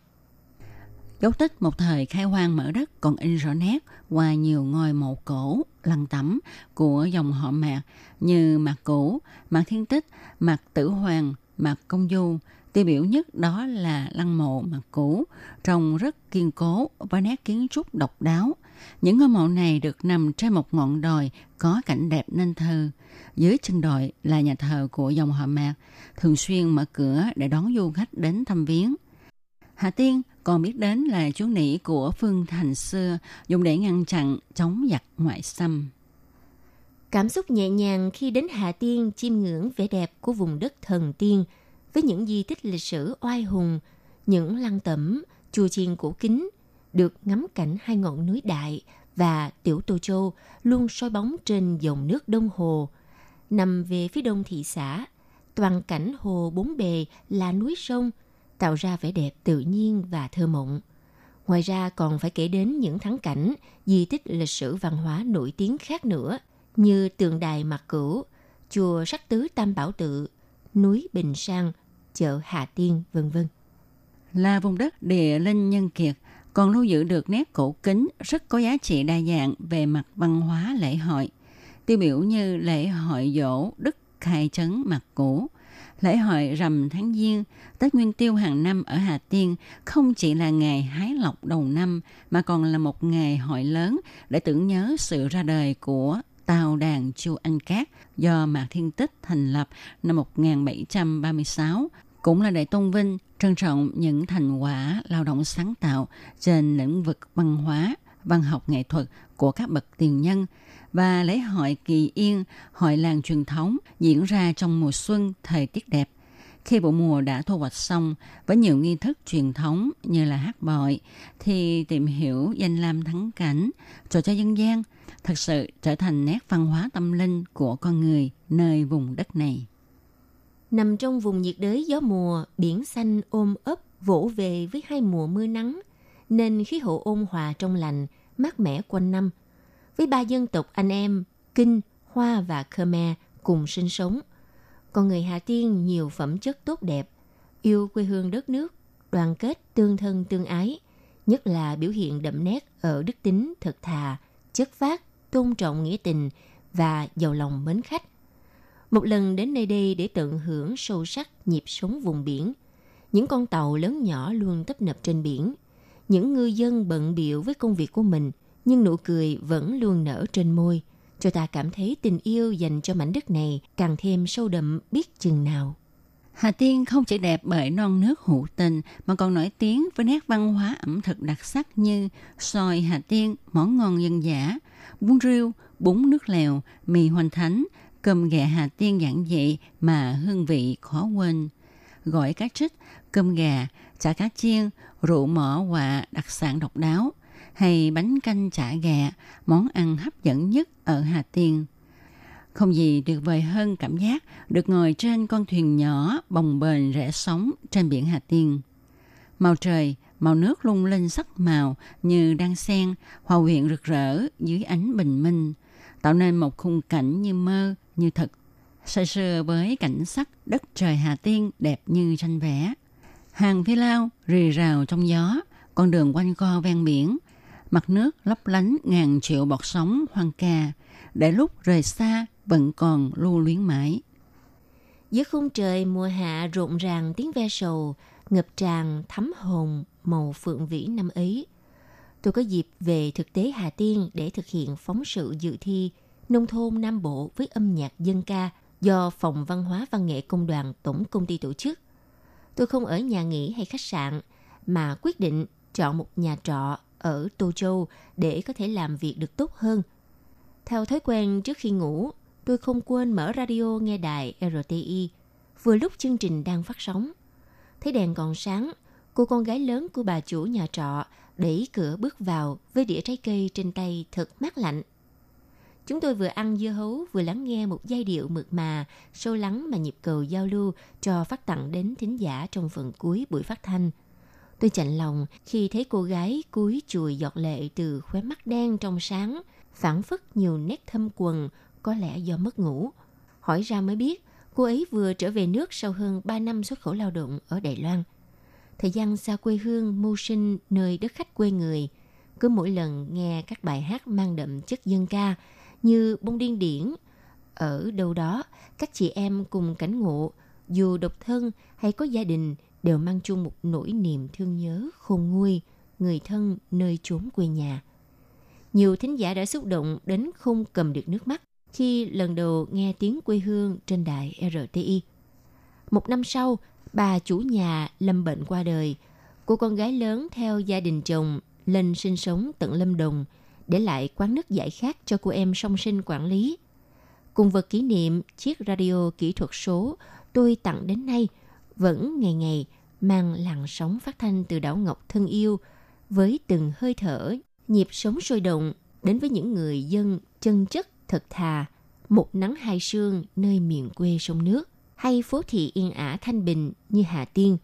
Dấu tích một thời khai hoang mở đất còn in rõ nét qua nhiều ngôi mộ cổ, lăng tẩm của dòng họ Mạc như Mạc Cũ, Mạc Thiên Tích, Mạc Tử Hoàng, Mạc Công Du. Tiêu biểu nhất đó là lăng mộ Mạc Cũ, trông rất kiên cố và nét kiến trúc độc đáo. Những ngôi mộ này được nằm trên một ngọn đồi có cảnh đẹp nên thơ. Dưới chân đồi là nhà thờ của dòng họ Mạc, thường xuyên mở cửa để đón du khách đến thăm viếng. Hà Tiên còn biết đến là chú nỉ của Phương Thành xưa dùng để ngăn chặn chống giặc ngoại xâm. Cảm xúc nhẹ nhàng khi đến Hà Tiên chiêm ngưỡng vẻ đẹp của vùng đất thần tiên với những di tích lịch sử oai hùng, những lăng tẩm, chùa chiền cổ kính, được ngắm cảnh hai ngọn núi đại và tiểu Tô Châu luôn soi bóng trên dòng nước Đông Hồ. Nằm về phía đông thị xã, toàn cảnh hồ bốn bề là núi sông, tạo ra vẻ đẹp tự nhiên và thơ mộng. Ngoài ra còn phải kể đến những thắng cảnh, di tích lịch sử văn hóa nổi tiếng khác nữa như tượng đài Mạc Cửu, chùa Sắc Tứ Tam Bảo Tự, núi Bình Sang, chợ Hà Tiên, vân vân. Là vùng đất địa linh nhân kiệt, còn lưu giữ được nét cổ kính rất có giá trị đa dạng về mặt văn hóa lễ hội. Tiêu biểu như lễ hội dỗ Đức Khai Trấn Mặt cửu lễ hội rằm tháng Giêng, Tết Nguyên Tiêu hàng năm ở Hà Tiên không chỉ là ngày hái lộc đầu năm mà còn là một ngày hội lớn để tưởng nhớ sự ra đời của Tàu đàn Chu Anh Cát do Mạc Thiên Tích thành lập năm 1736 cũng là để tôn vinh, trân trọng những thành quả lao động sáng tạo trên lĩnh vực văn hóa, văn học nghệ thuật của các bậc tiền nhân và lễ hội kỳ yên, hội làng truyền thống diễn ra trong mùa xuân, thời tiết đẹp. Khi vụ mùa đã thu hoạch xong với nhiều nghi thức truyền thống như là hát bội, thì tìm hiểu danh lam thắng cảnh, trò chơi dân gian thật sự trở thành nét văn hóa tâm linh của con người nơi vùng đất này. Nằm trong vùng nhiệt đới gió mùa, biển xanh ôm ấp vỗ về với hai mùa mưa nắng, nên khí hậu ôn hòa trong lành, mát mẻ quanh năm với ba dân tộc anh em Kinh, Hoa và Khmer cùng sinh sống. Con người Hà Tiên nhiều phẩm chất tốt đẹp, yêu quê hương đất nước, đoàn kết tương thân tương ái, nhất là biểu hiện đậm nét ở đức tính thật thà, chất phát, tôn trọng nghĩa tình và giàu lòng mến khách. Một lần đến nơi đây để tận hưởng sâu sắc nhịp sống vùng biển, những con tàu lớn nhỏ luôn tấp nập trên biển. Những ngư dân bận biệu với công việc của mình, nhưng nụ cười vẫn luôn nở trên môi, cho ta cảm thấy tình yêu dành cho mảnh đất này càng thêm sâu đậm biết chừng nào. Hà Tiên không chỉ đẹp bởi non nước hữu tình mà còn nổi tiếng với nét văn hóa ẩm thực đặc sắc như xoài Hà Tiên, món ngon dân dã, bún riêu, bún nước lèo, mì hoành thánh, cơm gà Hà Tiên giản dị mà hương vị khó quên. Gỏi cá trích, cơm gà, chả cá chiên, rượu mỏ quạ đặc sản độc đáo, hay bánh canh chả gà, món ăn hấp dẫn nhất ở Hà Tiên. Không gì tuyệt vời hơn cảm giác được ngồi trên con thuyền nhỏ bồng bềnh rẽ sóng trên biển Hà Tiên. Màu trời, màu nước lung linh sắc màu như đang xen, hòa quyện rực rỡ dưới ánh bình minh, tạo nên một khung cảnh như mơ, như thật. Say sưa với cảnh sắc đất trời Hà Tiên đẹp như tranh vẽ. Hàng phi lao rì rào trong gió, con đường quanh co ven biển, mặt nước lấp lánh ngàn triệu bọt sóng hoang ca, để lúc rời xa vẫn còn lưu luyến mãi. Giữa khung trời mùa hạ rộn ràng tiếng ve sầu, ngập tràn thấm hồn màu phượng vĩ năm ấy. Tôi có dịp về thực tế Hà Tiên để thực hiện phóng sự dự thi Nông thôn Nam Bộ với âm nhạc dân ca do Phòng Văn hóa Văn nghệ Công đoàn Tổng Công ty tổ chức. Tôi không ở nhà nghỉ hay khách sạn, mà quyết định chọn một nhà trọ ở Tô Châu để có thể làm việc được tốt hơn. Theo thói quen trước khi ngủ, tôi không quên mở radio nghe đài RTI vừa lúc chương trình đang phát sóng. Thấy đèn còn sáng, cô con gái lớn của bà chủ nhà trọ đẩy cửa bước vào với đĩa trái cây trên tay thật mát lạnh. Chúng tôi vừa ăn dưa hấu vừa lắng nghe một giai điệu mượt mà, sâu lắng mà nhịp cầu giao lưu cho phát tặng đến thính giả trong phần cuối buổi phát thanh. Tôi chạnh lòng khi thấy cô gái cúi chùi giọt lệ từ khóe mắt đen trong sáng, phản phất nhiều nét thâm quần, có lẽ do mất ngủ. Hỏi ra mới biết, cô ấy vừa trở về nước sau hơn 3 năm xuất khẩu lao động ở Đài Loan. Thời gian xa quê hương, mưu sinh nơi đất khách quê người, cứ mỗi lần nghe các bài hát mang đậm chất dân ca như bông điên điển, ở đâu đó, các chị em cùng cảnh ngộ, dù độc thân hay có gia đình đều mang chung một nỗi niềm thương nhớ khôn nguôi, người thân nơi chốn quê nhà. Nhiều thính giả đã xúc động đến không cầm được nước mắt khi lần đầu nghe tiếng quê hương trên đài RTI. Một năm sau, bà chủ nhà lâm bệnh qua đời. Cô con gái lớn theo gia đình chồng lên sinh sống tận Lâm Đồng, để lại quán nước giải khát cho cô em song sinh quản lý. Cùng vật kỷ niệm chiếc radio kỹ thuật số tôi tặng đến nay vẫn ngày ngày mang làn sóng phát thanh từ đảo Ngọc thân yêu với từng hơi thở, nhịp sống sôi động đến với những người dân chân chất thật thà, một nắng hai sương nơi miền quê sông nước hay phố thị yên ả thanh bình như Hà Tiên.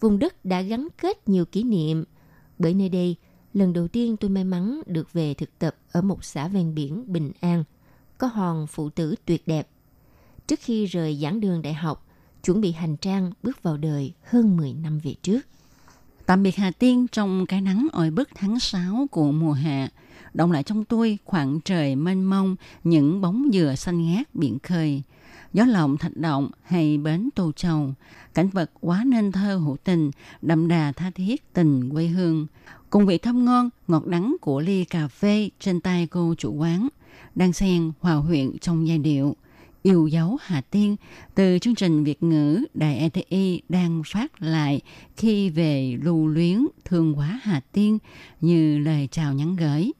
Vùng đất đã gắn kết nhiều kỷ niệm bởi nơi đây lần đầu tiên tôi may mắn được về thực tập ở một xã ven biển Bình An, có hòn phụ tử tuyệt đẹp. Trước khi rời giảng đường đại học, chuẩn bị hành trang bước vào đời hơn 10 năm về trước. Tạm biệt Hà Tiên trong cái nắng oi bức tháng 6 của mùa hạ, động lại trong tôi khoảng trời mênh mông, những bóng dừa xanh ngát biển khơi, gió lộng thạch động hay bến Tô Châu, cảnh vật quá nên thơ hữu tình, đậm đà tha thiết tình quê hương, cùng vị thơm ngon, ngọt đắng của ly cà phê trên tay cô chủ quán, đang xen hòa huyện trong giai điệu yêu dấu Hà Tiên từ chương trình Việt ngữ Đài ETI đang phát lại khi về lưu luyến thương quá Hà Tiên như lời chào nhắn gửi.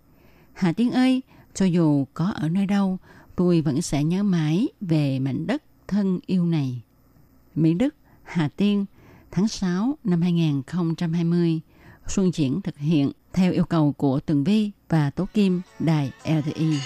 Hà Tiên ơi, cho dù có ở nơi đâu, tôi vẫn sẽ nhớ mãi về mảnh đất thân yêu này. Mỹ Đức, Hà Tiên, tháng 6 năm 2020, Xuân Triển thực hiện theo yêu cầu của Tường Vi và Tố Kim, Đài RTI.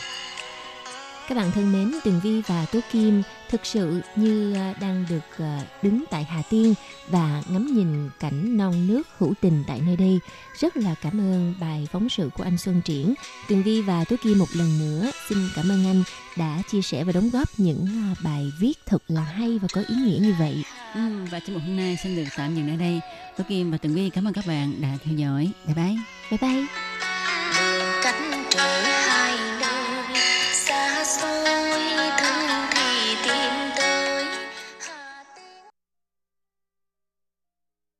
Các bạn thân mến, Tường Vi và Tố Kim thực sự như à, đang được à, đứng tại Hà Tiên và ngắm nhìn cảnh non nước hữu tình tại nơi đây. Rất là cảm ơn bài phóng sự của anh Xuân Triển. Tường Vi và Tố Kim một lần nữa xin cảm ơn anh đã chia sẻ và đóng góp những à, bài viết thật là hay và có ý nghĩa như vậy. Ừ, và trong một hôm nay xin được tạm dừng ở đây. Tôi Kim và Tường Vi cảm ơn các bạn đã theo dõi. Bye bye. Bye bye.